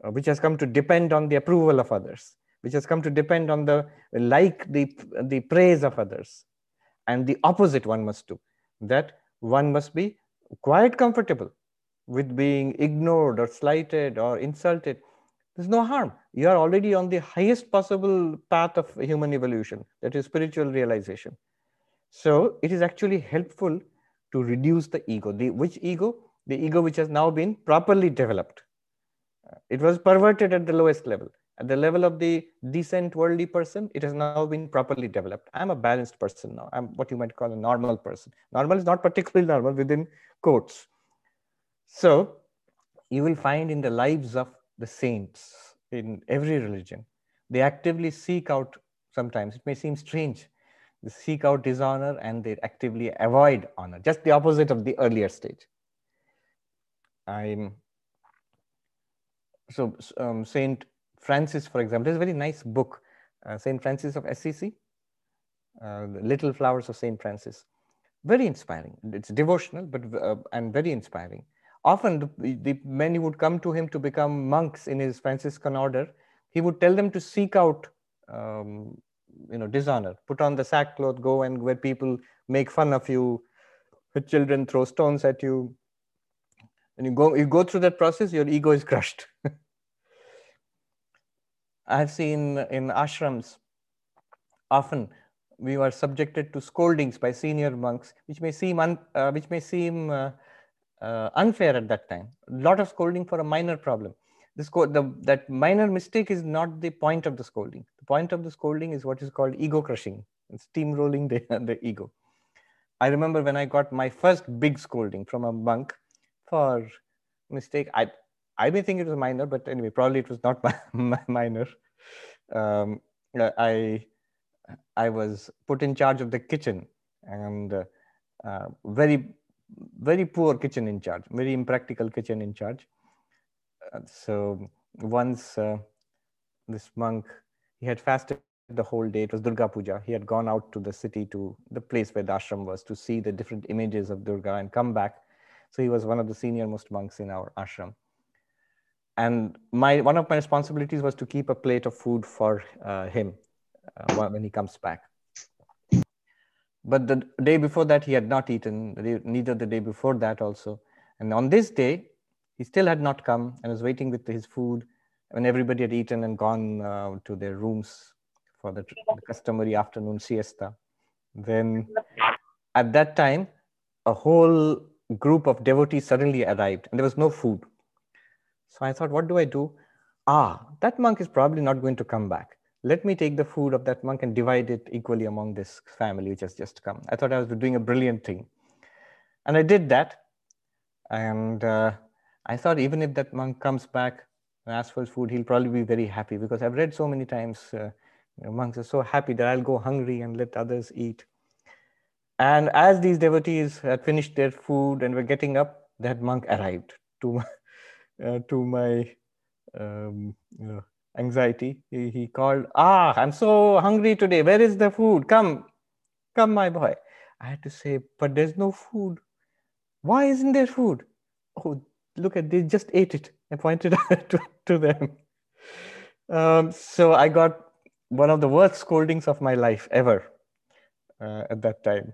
uh, which has come to depend on the approval of others, which has come to depend on the like the, the praise of others. And the opposite one must do, that one must be quite comfortable with being ignored or slighted or insulted. There's no harm. You are already on the highest possible path of human evolution, that is spiritual realization. So it is actually helpful to reduce the ego. The which ego? The ego which has now been properly developed it was perverted at the lowest level. At the level of the decent worldly person, it has now been properly developed. I'm a balanced person now. I'm what you might call a normal person. Normal is not particularly normal within quotes. So you will find in the lives of the saints in every religion, they actively seek out sometimes, it may seem strange, they seek out dishonor and they actively avoid honor, just the opposite of the earlier stage. I'm so um, Saint Francis, for example, there's a very nice book, uh, Saint Francis of Assisi, uh, Little Flowers of Saint Francis. Very inspiring. It's devotional, but uh, and very inspiring. Often the, the men would come to him to become monks in his Franciscan order. He would tell them to seek out, um, you know, dishonor, put on the sackcloth, go and where people make fun of you, where children throw stones at you, and you go you go through that process your ego is crushed i've seen in ashrams often we were subjected to scoldings by senior monks which may seem un, uh, which may seem uh, uh, unfair at that time. A lot of scolding for a minor problem. This the, that minor mistake is not the point of the scolding. The point of the scolding is what is called ego crushing. Steamrolling the, the ego. I remember when i got my first big scolding from a monk for mistake. I I may think it was minor, but anyway, probably it was not minor. Um, I I was put in charge of the kitchen and uh, uh, very very poor kitchen in charge, very impractical kitchen in charge. Uh, so once uh, this monk he had fasted the whole day. It was Durga Puja. He had gone out to the city to the place where the ashram was to see the different images of Durga and come back so he was one of the senior most monks in our ashram. And my one of my responsibilities was to keep a plate of food for uh, him uh, when he comes back. But the day before that, he had not eaten, neither the day before that also. And on this day, he still had not come and was waiting with his food when everybody had eaten and gone uh, to their rooms for the, the customary afternoon siesta. Then at that time, a whole group of devotees suddenly arrived and there was no food. So I thought, what do I do? Ah, that monk is probably not going to come back. Let me take the food of that monk and divide it equally among this family which has just come. I thought I was doing a brilliant thing. And I did that. And uh, I thought even if that monk comes back and asks for food, he'll probably be very happy because I've read so many times uh, you know, monks are so happy that I'll go hungry and let others eat. And as these devotees had finished their food and were getting up, that monk arrived to to my um, anxiety. He, he called, Ah, I'm so hungry today. Where is the food? Come, come, my boy. I had to say, But there's no food. Why isn't there food? Oh, look at they just ate it. I pointed to, to them. Um, so I got one of the worst scoldings of my life ever uh, at that time.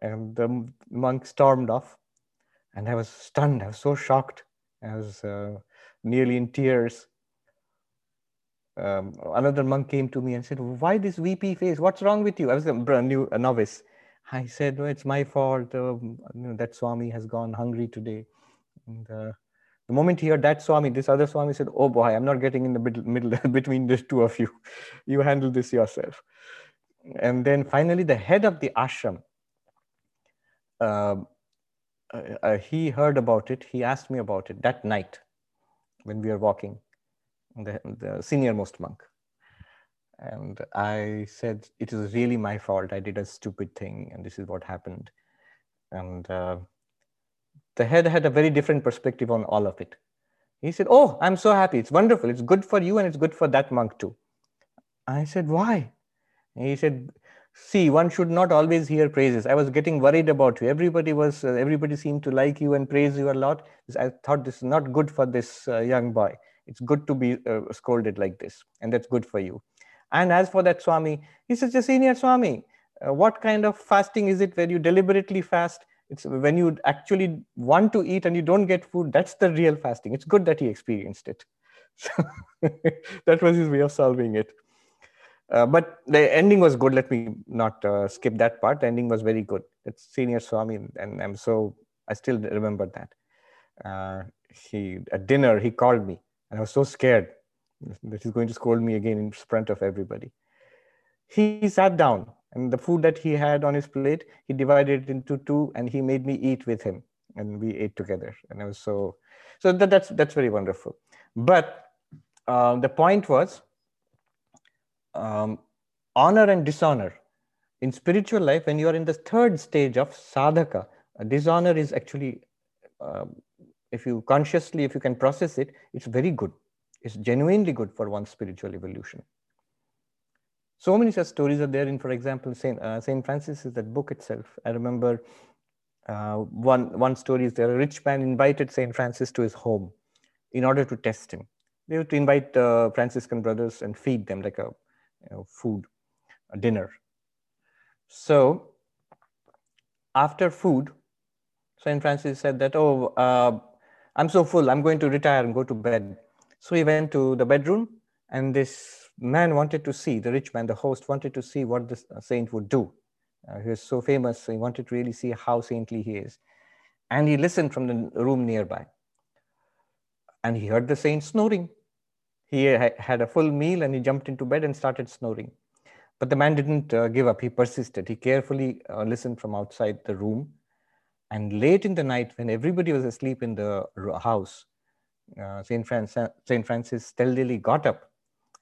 And the monk stormed off. And I was stunned. I was so shocked. I was uh, nearly in tears. Um, another monk came to me and said, Why this weepy face? What's wrong with you? I was a brand new a novice. I said, It's my fault. Um, you know, that Swami has gone hungry today. And, uh, the moment he heard that Swami, this other Swami said, Oh boy, I'm not getting in the middle, middle between the two of you. You handle this yourself. And then finally, the head of the ashram uh, uh, he heard about it. He asked me about it that night when we were walking, the, the senior most monk. And I said, It is really my fault. I did a stupid thing, and this is what happened. And uh, the head had a very different perspective on all of it. He said, Oh, I'm so happy. It's wonderful. It's good for you, and it's good for that monk too. I said, Why? And he said, see one should not always hear praises. I was getting worried about you. Everybody was uh, everybody seemed to like you and praise you a lot. I thought this is not good for this uh, young boy. It's good to be uh, scolded like this and that's good for you. And as for that swami he's such a senior swami uh, what kind of fasting is it where you deliberately fast? It's when you actually want to eat and you don't get food that's the real fasting. It's good that he experienced it. That was his way of solving it uh, but the ending was good. Let me not uh, skip that part. The ending was very good. It's senior Swami, and I'm so I still remember that. Uh, he at dinner he called me, and I was so scared that he's going to scold me again in front of everybody. He sat down and the food that he had on his plate, he divided it into two and he made me eat with him and we ate together. And I was so, so that, that's, that's very wonderful. But um, the point was um, honor and dishonor. In spiritual life, when you are in the third stage of sadhaka, dishonor is actually, uh, if you consciously, if you can process it, it's very good. It's genuinely good for one's spiritual evolution. So many such stories are there in, for example, Saint, uh, Saint Francis is that book itself. I remember uh, one, one story is there, a rich man invited Saint Francis to his home in order to test him. They were to invite uh, Franciscan brothers and feed them like a you know, food, a dinner. So after food, Saint Francis said that, oh, uh, I'm so full, I'm going to retire and go to bed. So he went to the bedroom and this man wanted to see, the rich man, the host wanted to see what the saint would do. Uh, he was so famous, so he wanted to really see how saintly he is. And he listened from the room nearby. And he heard the saint snoring. He had a full meal and he jumped into bed and started snoring. But the man didn't uh, give up. He persisted. He carefully uh, listened from outside the room. And late in the night, when everybody was asleep in the house, uh, Saint, Francis, Saint Francis stealthily got up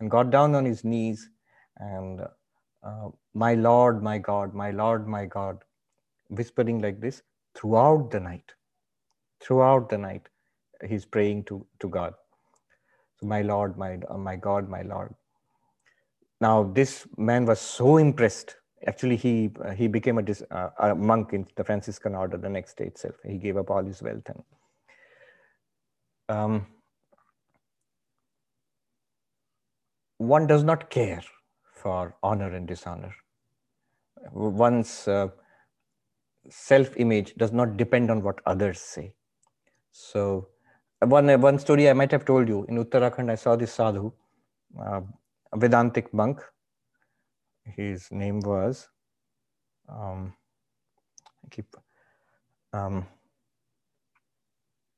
and got down on his knees and, uh, My Lord, my God, my Lord, my God, whispering like this throughout the night. Throughout the night, he's praying to, to God. My Lord, my, uh, my God, my Lord. Now, this man was so impressed. Actually, he, uh, he became a, uh, a monk in the Franciscan order the next day itself. He gave up all his wealth. And, um, one does not care for honor and dishonor. One's uh, self image does not depend on what others say. So, one, one story I might have told you in Uttarakhand, I saw this sadhu, uh, a Vedantic monk. His name was, um, I keep, um,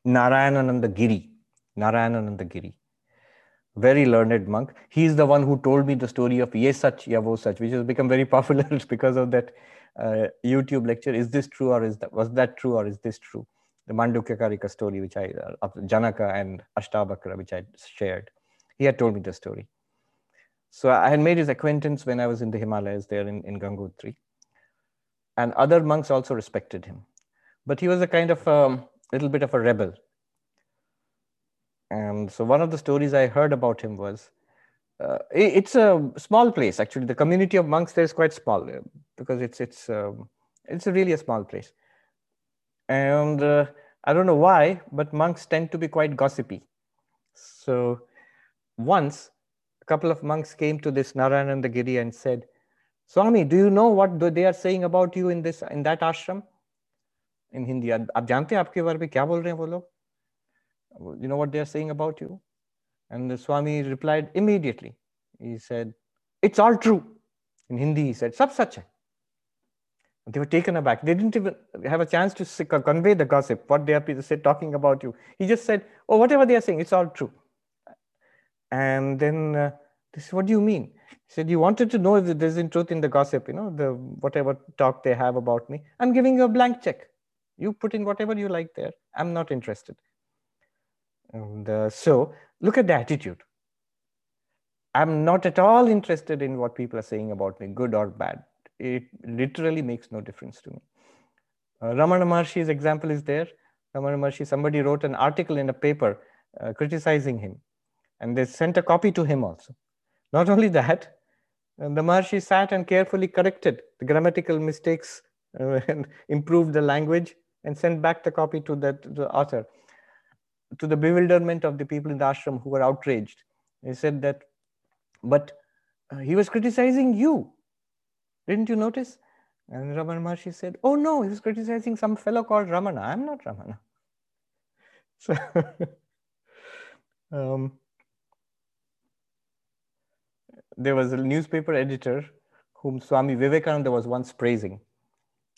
Narayanananda Giri. Narayanananda Giri very learned monk. He's the one who told me the story of Ye Sach Ya Wo Sach, which has become very popular because of that uh, YouTube lecture. Is this true or is that was that true or is this true? The Mandukya Karika story, which I uh, Janaka and Ashtavakra, which I shared. He had told me the story. So I had made his acquaintance when I was in the Himalayas there in, in Gangotri. And other monks also respected him. But he was a kind of a um, little bit of a rebel and so one of the stories I heard about him was uh, it's a small place actually. The community of monks there is quite small uh, because it's it's um, it's a really a small place. And uh, I don't know why, but monks tend to be quite gossipy. So once a couple of monks came to this Narayanandagiri and said, Swami, do you know what they are saying about you in this in that ashram? In Hindi, आप जानते हैं आपके बारे में क्या बोल रहे हैं वो लोग you know what they're saying about you? And the Swami replied immediately. He said, It's all true. In Hindi, he said, Sab sach hai. They were taken aback. They didn't even have a chance to convey the gossip, what they are people said, talking about you. He just said, Oh, whatever they are saying, it's all true. And then uh, this, what do you mean? He said, You wanted to know if there's in truth in the gossip, you know, the whatever talk they have about me. I'm giving you a blank check. You put in whatever you like there. I'm not interested. And uh, so look at the attitude. I'm not at all interested in what people are saying about me, good or bad. It literally makes no difference to me. Uh, Ramana Maharshi's example is there. Ramana Maharshi, somebody wrote an article in a paper uh, criticizing him, and they sent a copy to him also. Not only that, uh, the Maharshi sat and carefully corrected the grammatical mistakes uh, and improved the language and sent back the copy to, that, to the author to the bewilderment of the people in the ashram who were outraged. He said that, but uh, he was criticizing you. Didn't you notice? And Ramana Maharshi said, Oh no, he was criticizing some fellow called Ramana. I'm not Ramana. So, um, there was a newspaper editor whom Swami Vivekananda was once praising.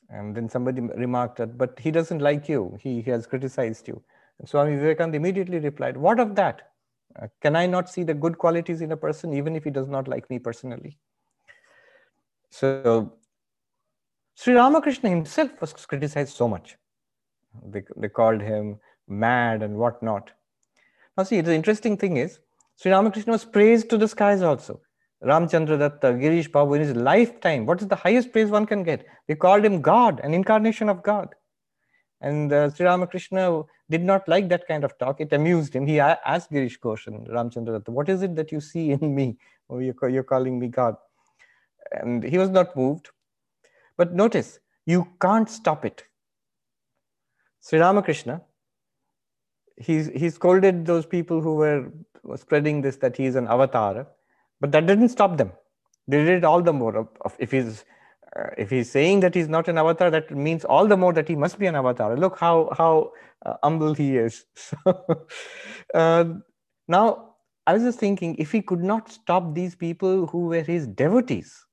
And then somebody remarked that, but he doesn't like you. He, he has criticized you. And Swami Vivekananda immediately replied, What of that? Uh, can I not see the good qualities in a person, even if he does not like me personally? So, Sri Ramakrishna himself was criticized so much. They, they called him mad and whatnot. Now, see, the interesting thing is, Sri Ramakrishna was praised to the skies also. Ramchandra Datta, Girish Babu, in his lifetime, what is the highest praise one can get? They called him God, an incarnation of God. And uh, Sri Ramakrishna did not like that kind of talk. It amused him. He asked Girish Ghosh and Ramchandra Datta, what is it that you see in me? Oh, you're, you're calling me God. And he was not moved. But notice, you can't stop it. Sri Ramakrishna, he's, he scolded those people who were spreading this that he's an avatar but that didn't stop them. They did it all the more. Of, of if he's uh, if he's saying that he's not an avatar, that means all the more that he must be an avatar. Look how how uh, humble he is. Uh, now, I was just thinking, if he could not stop these people who were his devotees,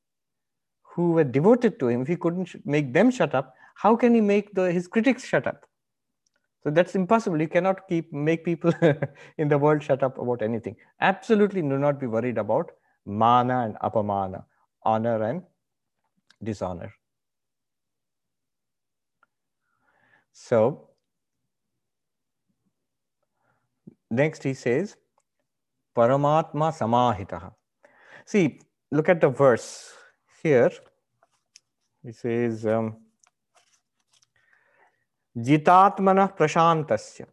who were devoted to him, if he couldn't make them shut up, how can he make the, his critics shut up? So that's impossible. You cannot keep make people in the world shut up about anything. Absolutely do not be worried about mana and apamana, honor and dishonor. So next he says, Paramatma samahitaha. See, look at the verse here. He says, um, Jitatmana Prashantasya.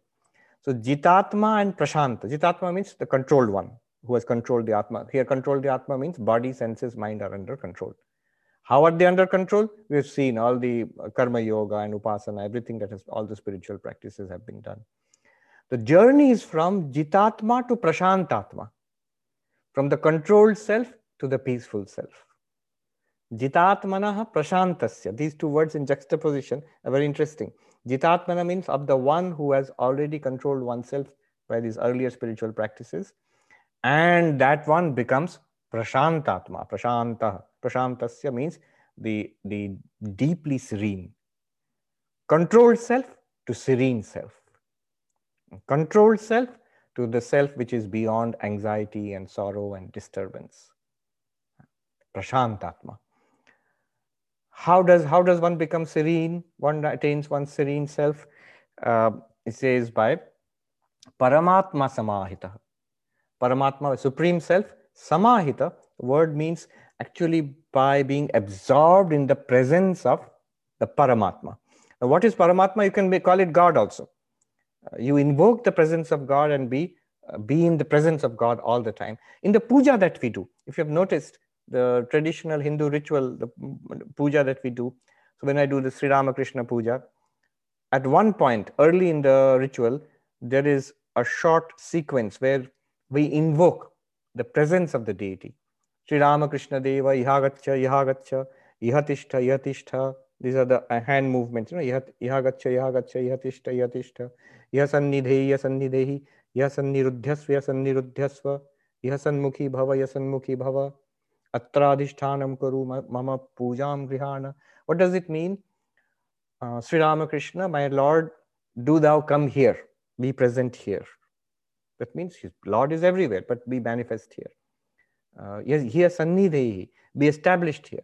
So Jitatma and Prashanta. Jitatma means the controlled one who has controlled the Atma. Here, controlled the Atma means body, senses, mind are under control. How are they under control? We've seen all the karma yoga and upasana, everything that has, all the spiritual practices have been done. The journey is from Jitatma to Prashantatma, from the controlled self to the peaceful self. Jitatmanaha Prashantasya. These two words in juxtaposition are very interesting. Jitatmana means of the one who has already controlled oneself by these earlier spiritual practices. And that one becomes Prashantatma, Prashanta. Prashantasya means the, the deeply serene. Controlled self to serene self. Controlled self to the self which is beyond anxiety and sorrow and disturbance. Prashantatma how does how does one become serene? One attains one's serene self uh, it says by paramatma samahita. Paramatma supreme self samahita word means actually by being absorbed in the presence of the paramatma. Now, what is paramatma? You can call it god also. Uh, you invoke the presence of god and be uh, be in the presence of god all the time. In the puja that we do if you have noticed the traditional Hindu ritual, the puja that we do. So when I do the Sri Ramakrishna puja, at one point early in the ritual, there is a short sequence where we invoke the presence of the deity. Sri Ramakrishna Deva, Ihagacha, Ihagacha, Ihatishta, Ihatishta. These are the uh, hand movements. You know, Ihagacha, Ihagacha, Ihatishta, Ihatishta. Ihasannidhehi, Ihasannidhehi, Ihasannirudhyasva, Ihasannirudhyasva, Ihasannmukhi Bhava, Ihasannmukhi Bhava. Atradhishtanam karu mama pujam grihana. What does it mean? Uh, Sri Ramakrishna, my Lord, do thou come here, be present here. That means his Lord is everywhere, but be manifest here. Uh, here be established here.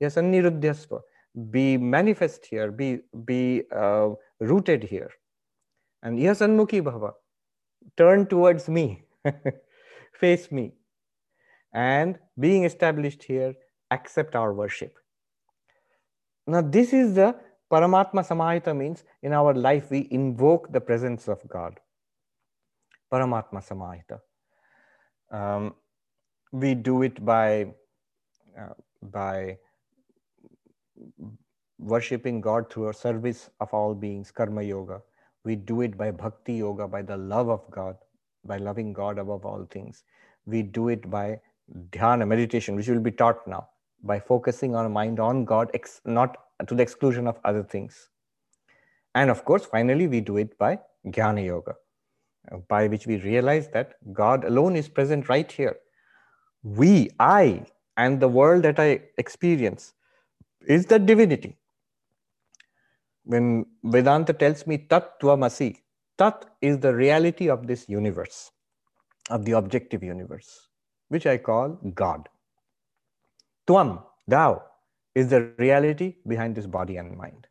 Here sannirudhyasva, be manifest here, be, be uh, rooted here. And here sanmukhi bhava, turn towards me, face me and being established here, accept our worship. Now, this is the Paramatma Samahita means in our life we invoke the presence of God. Paramatma Samahita. Um, we do it by, uh, by worshipping God through a service of all beings, Karma Yoga. We do it by Bhakti Yoga, by the love of God, by loving God above all things. We do it by dhyana meditation which will be taught now by focusing our mind on god ex- not to the exclusion of other things. And of course finally we do it by jnana yoga by which we realize that god alone is present right here. We i and the world that i experience is the divinity. When vedanta tells me tat tvamasi tat is the reality of this universe of the objective universe, which I call God. Tuam, thou, is the reality behind this body and mind.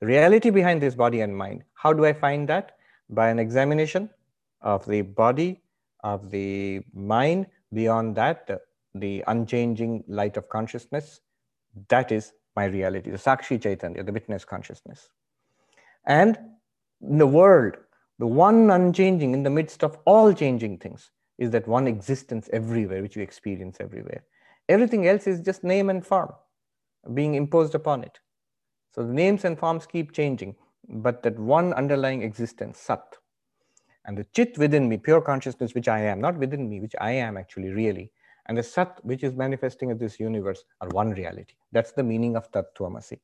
The reality behind this body and mind, how do I find that? By an examination of the body, of the mind, beyond that, the, the unchanging light of consciousness. That is my reality, the Sakshi Chaitanya, the witness consciousness. And in the world, the one unchanging in the midst of all changing things is that one existence everywhere, which you experience everywhere. Everything else is just name and form being imposed upon it. So the names and forms keep changing, but that one underlying existence, Sat, and the Chit within me, pure consciousness, which I am, not within me, which I am actually really, and the Sat, which is manifesting in this universe, are one reality. That's the meaning of Tattvamasi.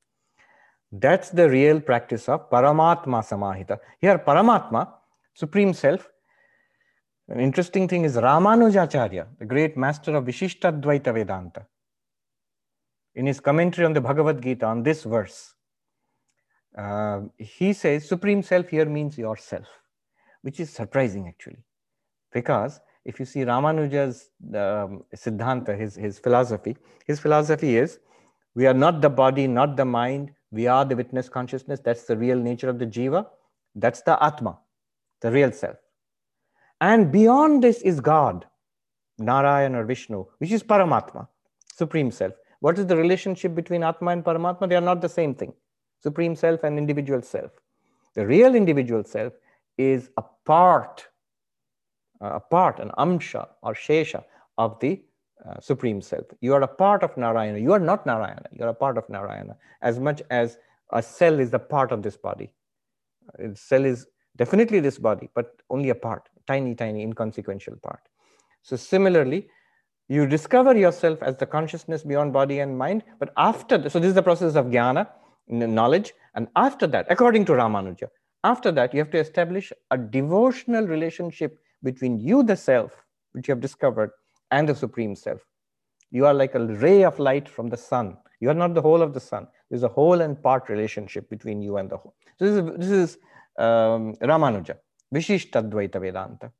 That's the real practice of Paramatma Samahita. Here, Paramatma, Supreme Self, an interesting thing is Ramanujacharya, the great master of Vishishtadvaita Vedanta, in his commentary on the Bhagavad Gita on this verse, uh, he says Supreme Self here means yourself, which is surprising actually. Because if you see Ramanuja's um, Siddhanta, his, his philosophy, his philosophy is we are not the body, not the mind, we are the witness consciousness. That's the real nature of the jiva. That's the Atma, the real self. And beyond this is God, Narayan or Vishnu, which is Paramatma, Supreme Self. What is the relationship between Atma and Paramatma? They are not the same thing. Supreme Self and individual self. The real individual self is a part, uh, a part, an amsha or shesha of the uh, supreme self. You are a part of Narayana. You are not Narayana. You are a part of Narayana as much as a cell is a part of this body. A cell is definitely this body, but only a part, tiny, tiny, inconsequential part. So similarly, you discover yourself as the consciousness beyond body and mind, but after, the, so this is the process of jnana, knowledge, and after that, according to Ramanuja, after that, you have to establish a devotional relationship between you, the self, which you have discovered, and the Supreme Self. You are like a ray of light from the sun. You are not the whole of the sun. There's a whole and part relationship between you and the whole. So this is, this is um, Ramanuja, Vishishtadvaita Vedanta.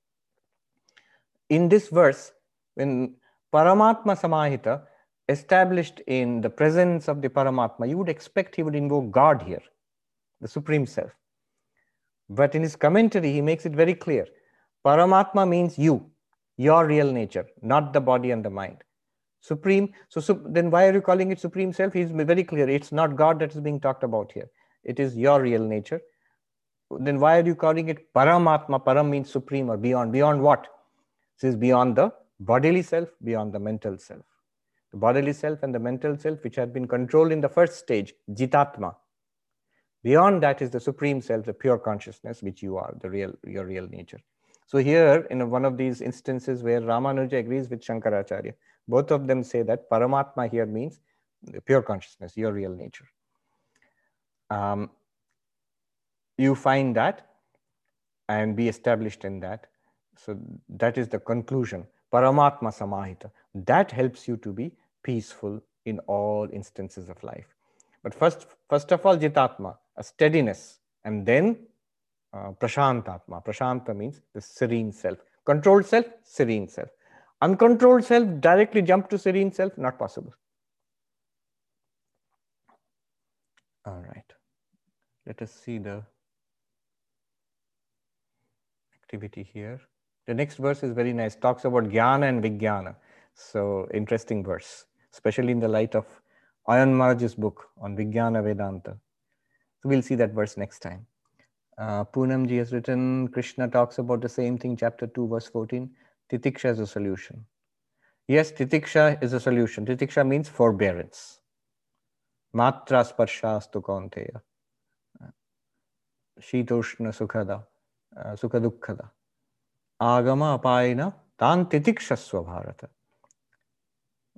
In this verse, when Paramatma Samahita established in the presence of the Paramatma, you would expect he would invoke God here, the Supreme Self. But in his commentary, he makes it very clear. Paramatma means you your real nature, not the body and the mind. Supreme, so, then why are you calling it Supreme Self? He's very clear. It's not God that is being talked about here. It is your real nature. Then why are you calling it Paramatma? Param means supreme or beyond. Beyond what? This is beyond the bodily self, beyond the mental self. The bodily self and the mental self, which had been controlled in the first stage, Jitatma. Beyond that is the supreme self, the pure consciousness, which you are, the real, your real nature. So here, in one of these instances where Ramanuja agrees with Shankaracharya, both of them say that Paramatma here means the pure consciousness, your real nature. Um, you find that and be established in that. So that is the conclusion. Paramatma Samahita. That helps you to be peaceful in all instances of life. But first, first of all, Jitatma, a steadiness, and then uh, Prashantatma. Prashanta means the serene self. Controlled self, serene self. Uncontrolled self, directly jump to serene self, not possible. All right. Let us see the activity here. The next verse is very nice. Talks about jnana and vijnana. So interesting verse, especially in the light of Ayon Maharaj's book on Vijnana Vedanta. So we'll see that verse next time. Uh, Poonamji has written, Krishna talks about the same thing, chapter 2, verse 14. Titiksha is a solution. Yes, titiksha is a solution. Titiksha means forbearance. Matra sparshastu kaunteya. Shitoshna sukhada. Uh, sukhadukhada. Agama apayina tan titikshasva bharata.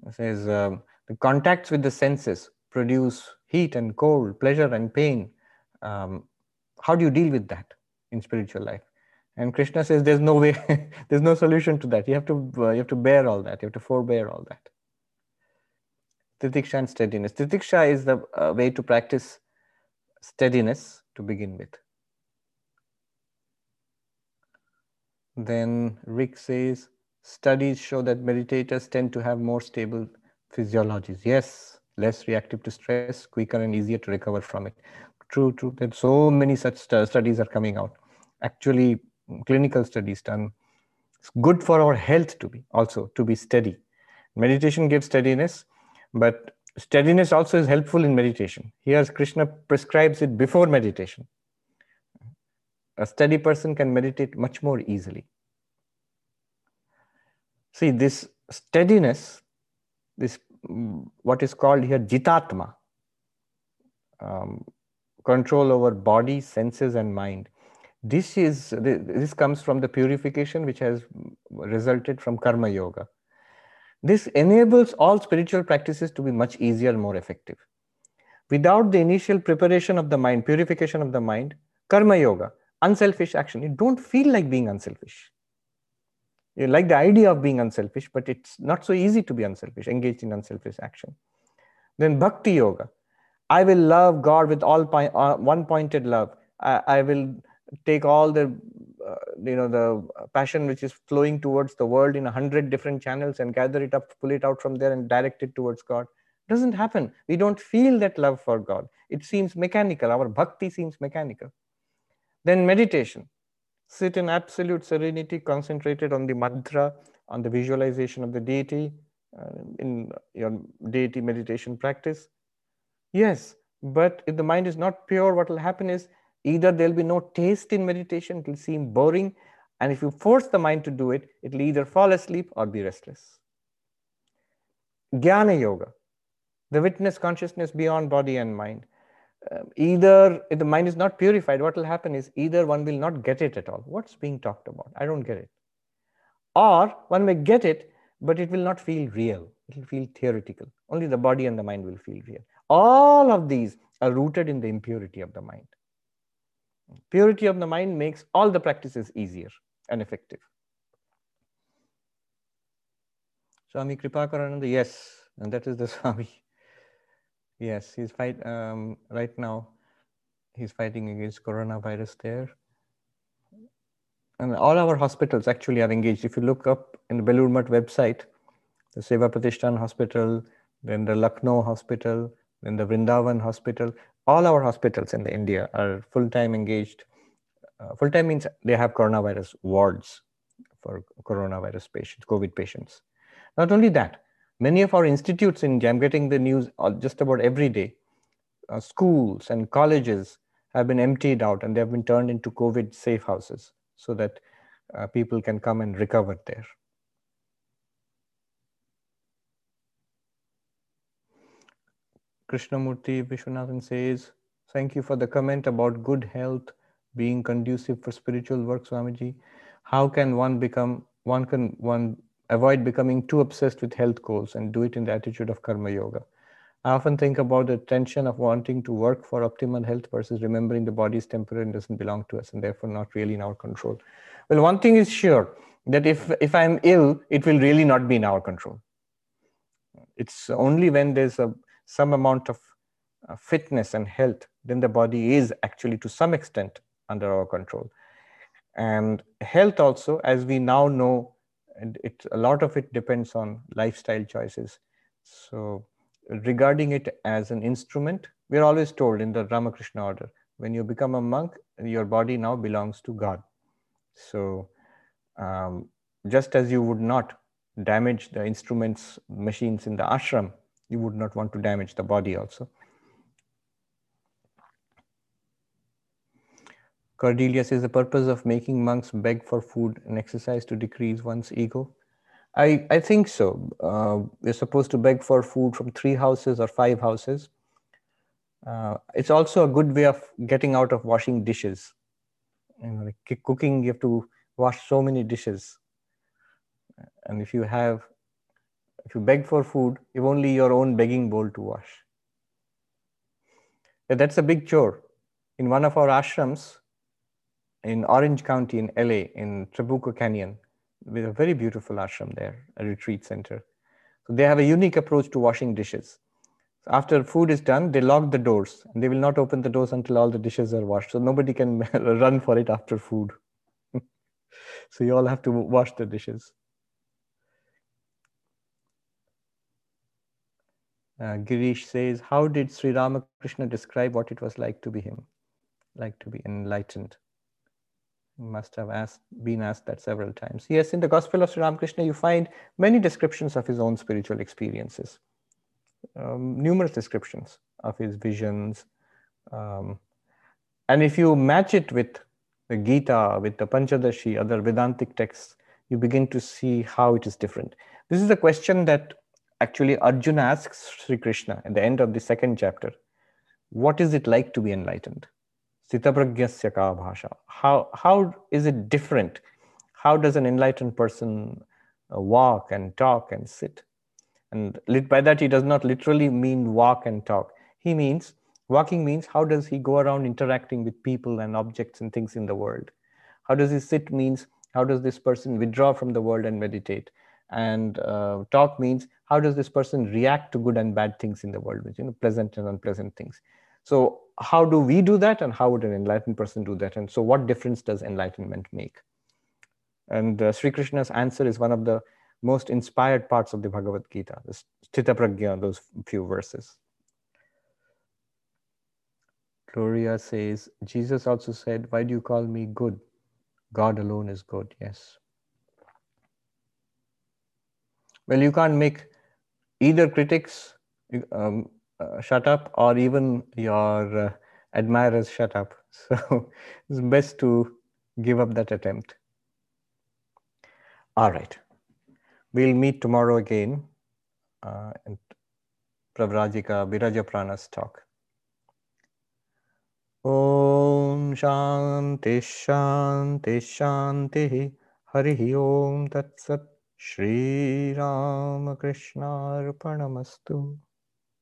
It says um, the contacts with the senses produce heat and cold, pleasure and pain. Um, how do you deal with that in spiritual life and krishna says there's no way there's no solution to that you have to uh, you have to bear all that you have to forbear all that titiksha and steadiness titiksha is the uh, way to practice steadiness to begin with Then Rick says, studies show that meditators tend to have more stable physiologies. Yes, less reactive to stress, quicker and easier to recover from it. True, true. That so many such studies are coming out. Actually, clinical studies done. It's good for our health to be also to be steady. Meditation gives steadiness, but steadiness also is helpful in meditation. Here, Krishna prescribes it before meditation. A steady person can meditate much more easily. See, this steadiness, this what is called here jitatma, um, control over body, senses, and mind. This is this comes from the purification which has resulted from karma yoga. This enables all spiritual practices to be much easier and more effective. Without the initial preparation of the mind, purification of the mind, karma yoga, unselfish action, you don't feel like being unselfish. You like the idea of being unselfish, but it's not so easy to be unselfish, engaged in unselfish action. Then bhakti yoga. I will love God with all uh, one pointed love. I, I, will take all the uh, you know the passion which is flowing towards the world in a hundred different channels and gather it up, pull it out from there and direct it towards God. Doesn't happen. We don't feel that love for God. It seems mechanical. Our bhakti seems mechanical. Then meditation sit in absolute serenity, concentrated on the mantra, on the visualization of the deity uh, in your deity meditation practice. Yes, but if the mind is not pure, what will happen is either there'll be no taste in meditation, it will seem boring. And if you force the mind to do it, it will either fall asleep or be restless. Jnana Yoga, the witness consciousness beyond body and mind. Um, either if the mind is not purified, what will happen is either one will not get it at all. What's being talked about? I don't get it. Or one may get it, but it will not feel real. It will feel theoretical. Only the body and the mind will feel real. All of these are rooted in the impurity of the mind. Purity of the mind makes all the practices easier and effective. Swami Kripakarananda, yes, and that is the Swami. Yes, he's fight um, right now. He's fighting against coronavirus there. And all our hospitals actually are engaged. If you look up in the Belur Math website, the Seva Pratishthan Hospital, then the Lucknow Hospital, then the Vrindavan Hospital, all our hospitals in the India are full-time engaged. Uh, full-time means they have coronavirus wards for coronavirus patients, COVID patients. Not only that, Many of our institutes in India, I'm getting the news just about every day, uh, schools and colleges have been emptied out and they have been turned into COVID safe houses so that uh, people can come and recover there. Krishnamurti Vishwanathan says, Thank you for the comment about good health being conducive for spiritual work, Swamiji. How can one become, one can one avoid becoming too obsessed with health goals and do it in the attitude of karma yoga. I often think about the tension of wanting to work for optimal health versus remembering the body is temporary and doesn't belong to us and therefore not really in our control. Well, one thing is sure that if, if I'm ill, it will really not be in our control. It's only when there's a, some amount of uh, fitness and health, then the body is actually to some extent under our control. And health also, as we now know and it a lot of it depends on lifestyle choices. So regarding it as an instrument we're always told in the ramakrishna order when you become a monk your body now belongs to god. So um, just as you would not damage the instruments machines in the ashram you would not want to damage the body also Cordelia says the purpose of making monks beg for food and exercise to decrease one's ego. I, I think so. Uh, we're supposed to beg for food from three houses or five houses. Uh, it's also a good way of getting out of washing dishes. You know, like cooking, you have to wash so many dishes. And if you have, if you beg for food, you've only your own begging bowl to wash. That's a big chore. In one of our ashrams, in Orange County in LA, in Trabuco Canyon, with a very beautiful ashram there, a retreat center. So they have a unique approach to washing dishes. After food is done, they lock the doors and they will not open the doors until all the dishes are washed. So nobody can run for it after food. so you all have to wash the dishes. Uh, Girish says, How did Sri Ramakrishna describe what it was like to be him, like to be enlightened? Must have asked, been asked that several times. Yes, in the Gospel of Sri Ramakrishna, you find many descriptions of his own spiritual experiences, um, numerous descriptions of his visions. Um, and if you match it with the Gita, with the Panchadashi, other Vedantic texts, you begin to see how it is different. This is a question that actually Arjuna asks Sri Krishna at the end of the second chapter. What is it like to be enlightened? Sthitapragyasya ka bhasha. How, how is it different? How does an enlightened person uh, walk and talk and sit? And by that, he does not literally mean walk and talk. He means, walking means how does he go around interacting with people and objects and things in the world? How does he sit means how does this person withdraw from the world and meditate? And uh, talk means how does this person react to good and bad things in the world, which you know, pleasant and unpleasant things. So how do we do that and how would an enlightened person do that? And so what difference does enlightenment make? And uh, Sri Krishna's answer is one of the most inspired parts of the Bhagavad Gita, Sthita Pragya, those few verses. Gloria says, Jesus also said, Why do you call me good? God alone is good, yes. Well, you can't make either critics um, uh, shut up or even your uh, admirers shut up. So it's best to give up that attempt. All right. We'll meet tomorrow again uh, in Pravrajika Viraja Prana's talk. Om Shanti Shanti Shanti Hari Om Tat Sat Shri Ramakrishna Arpanamastu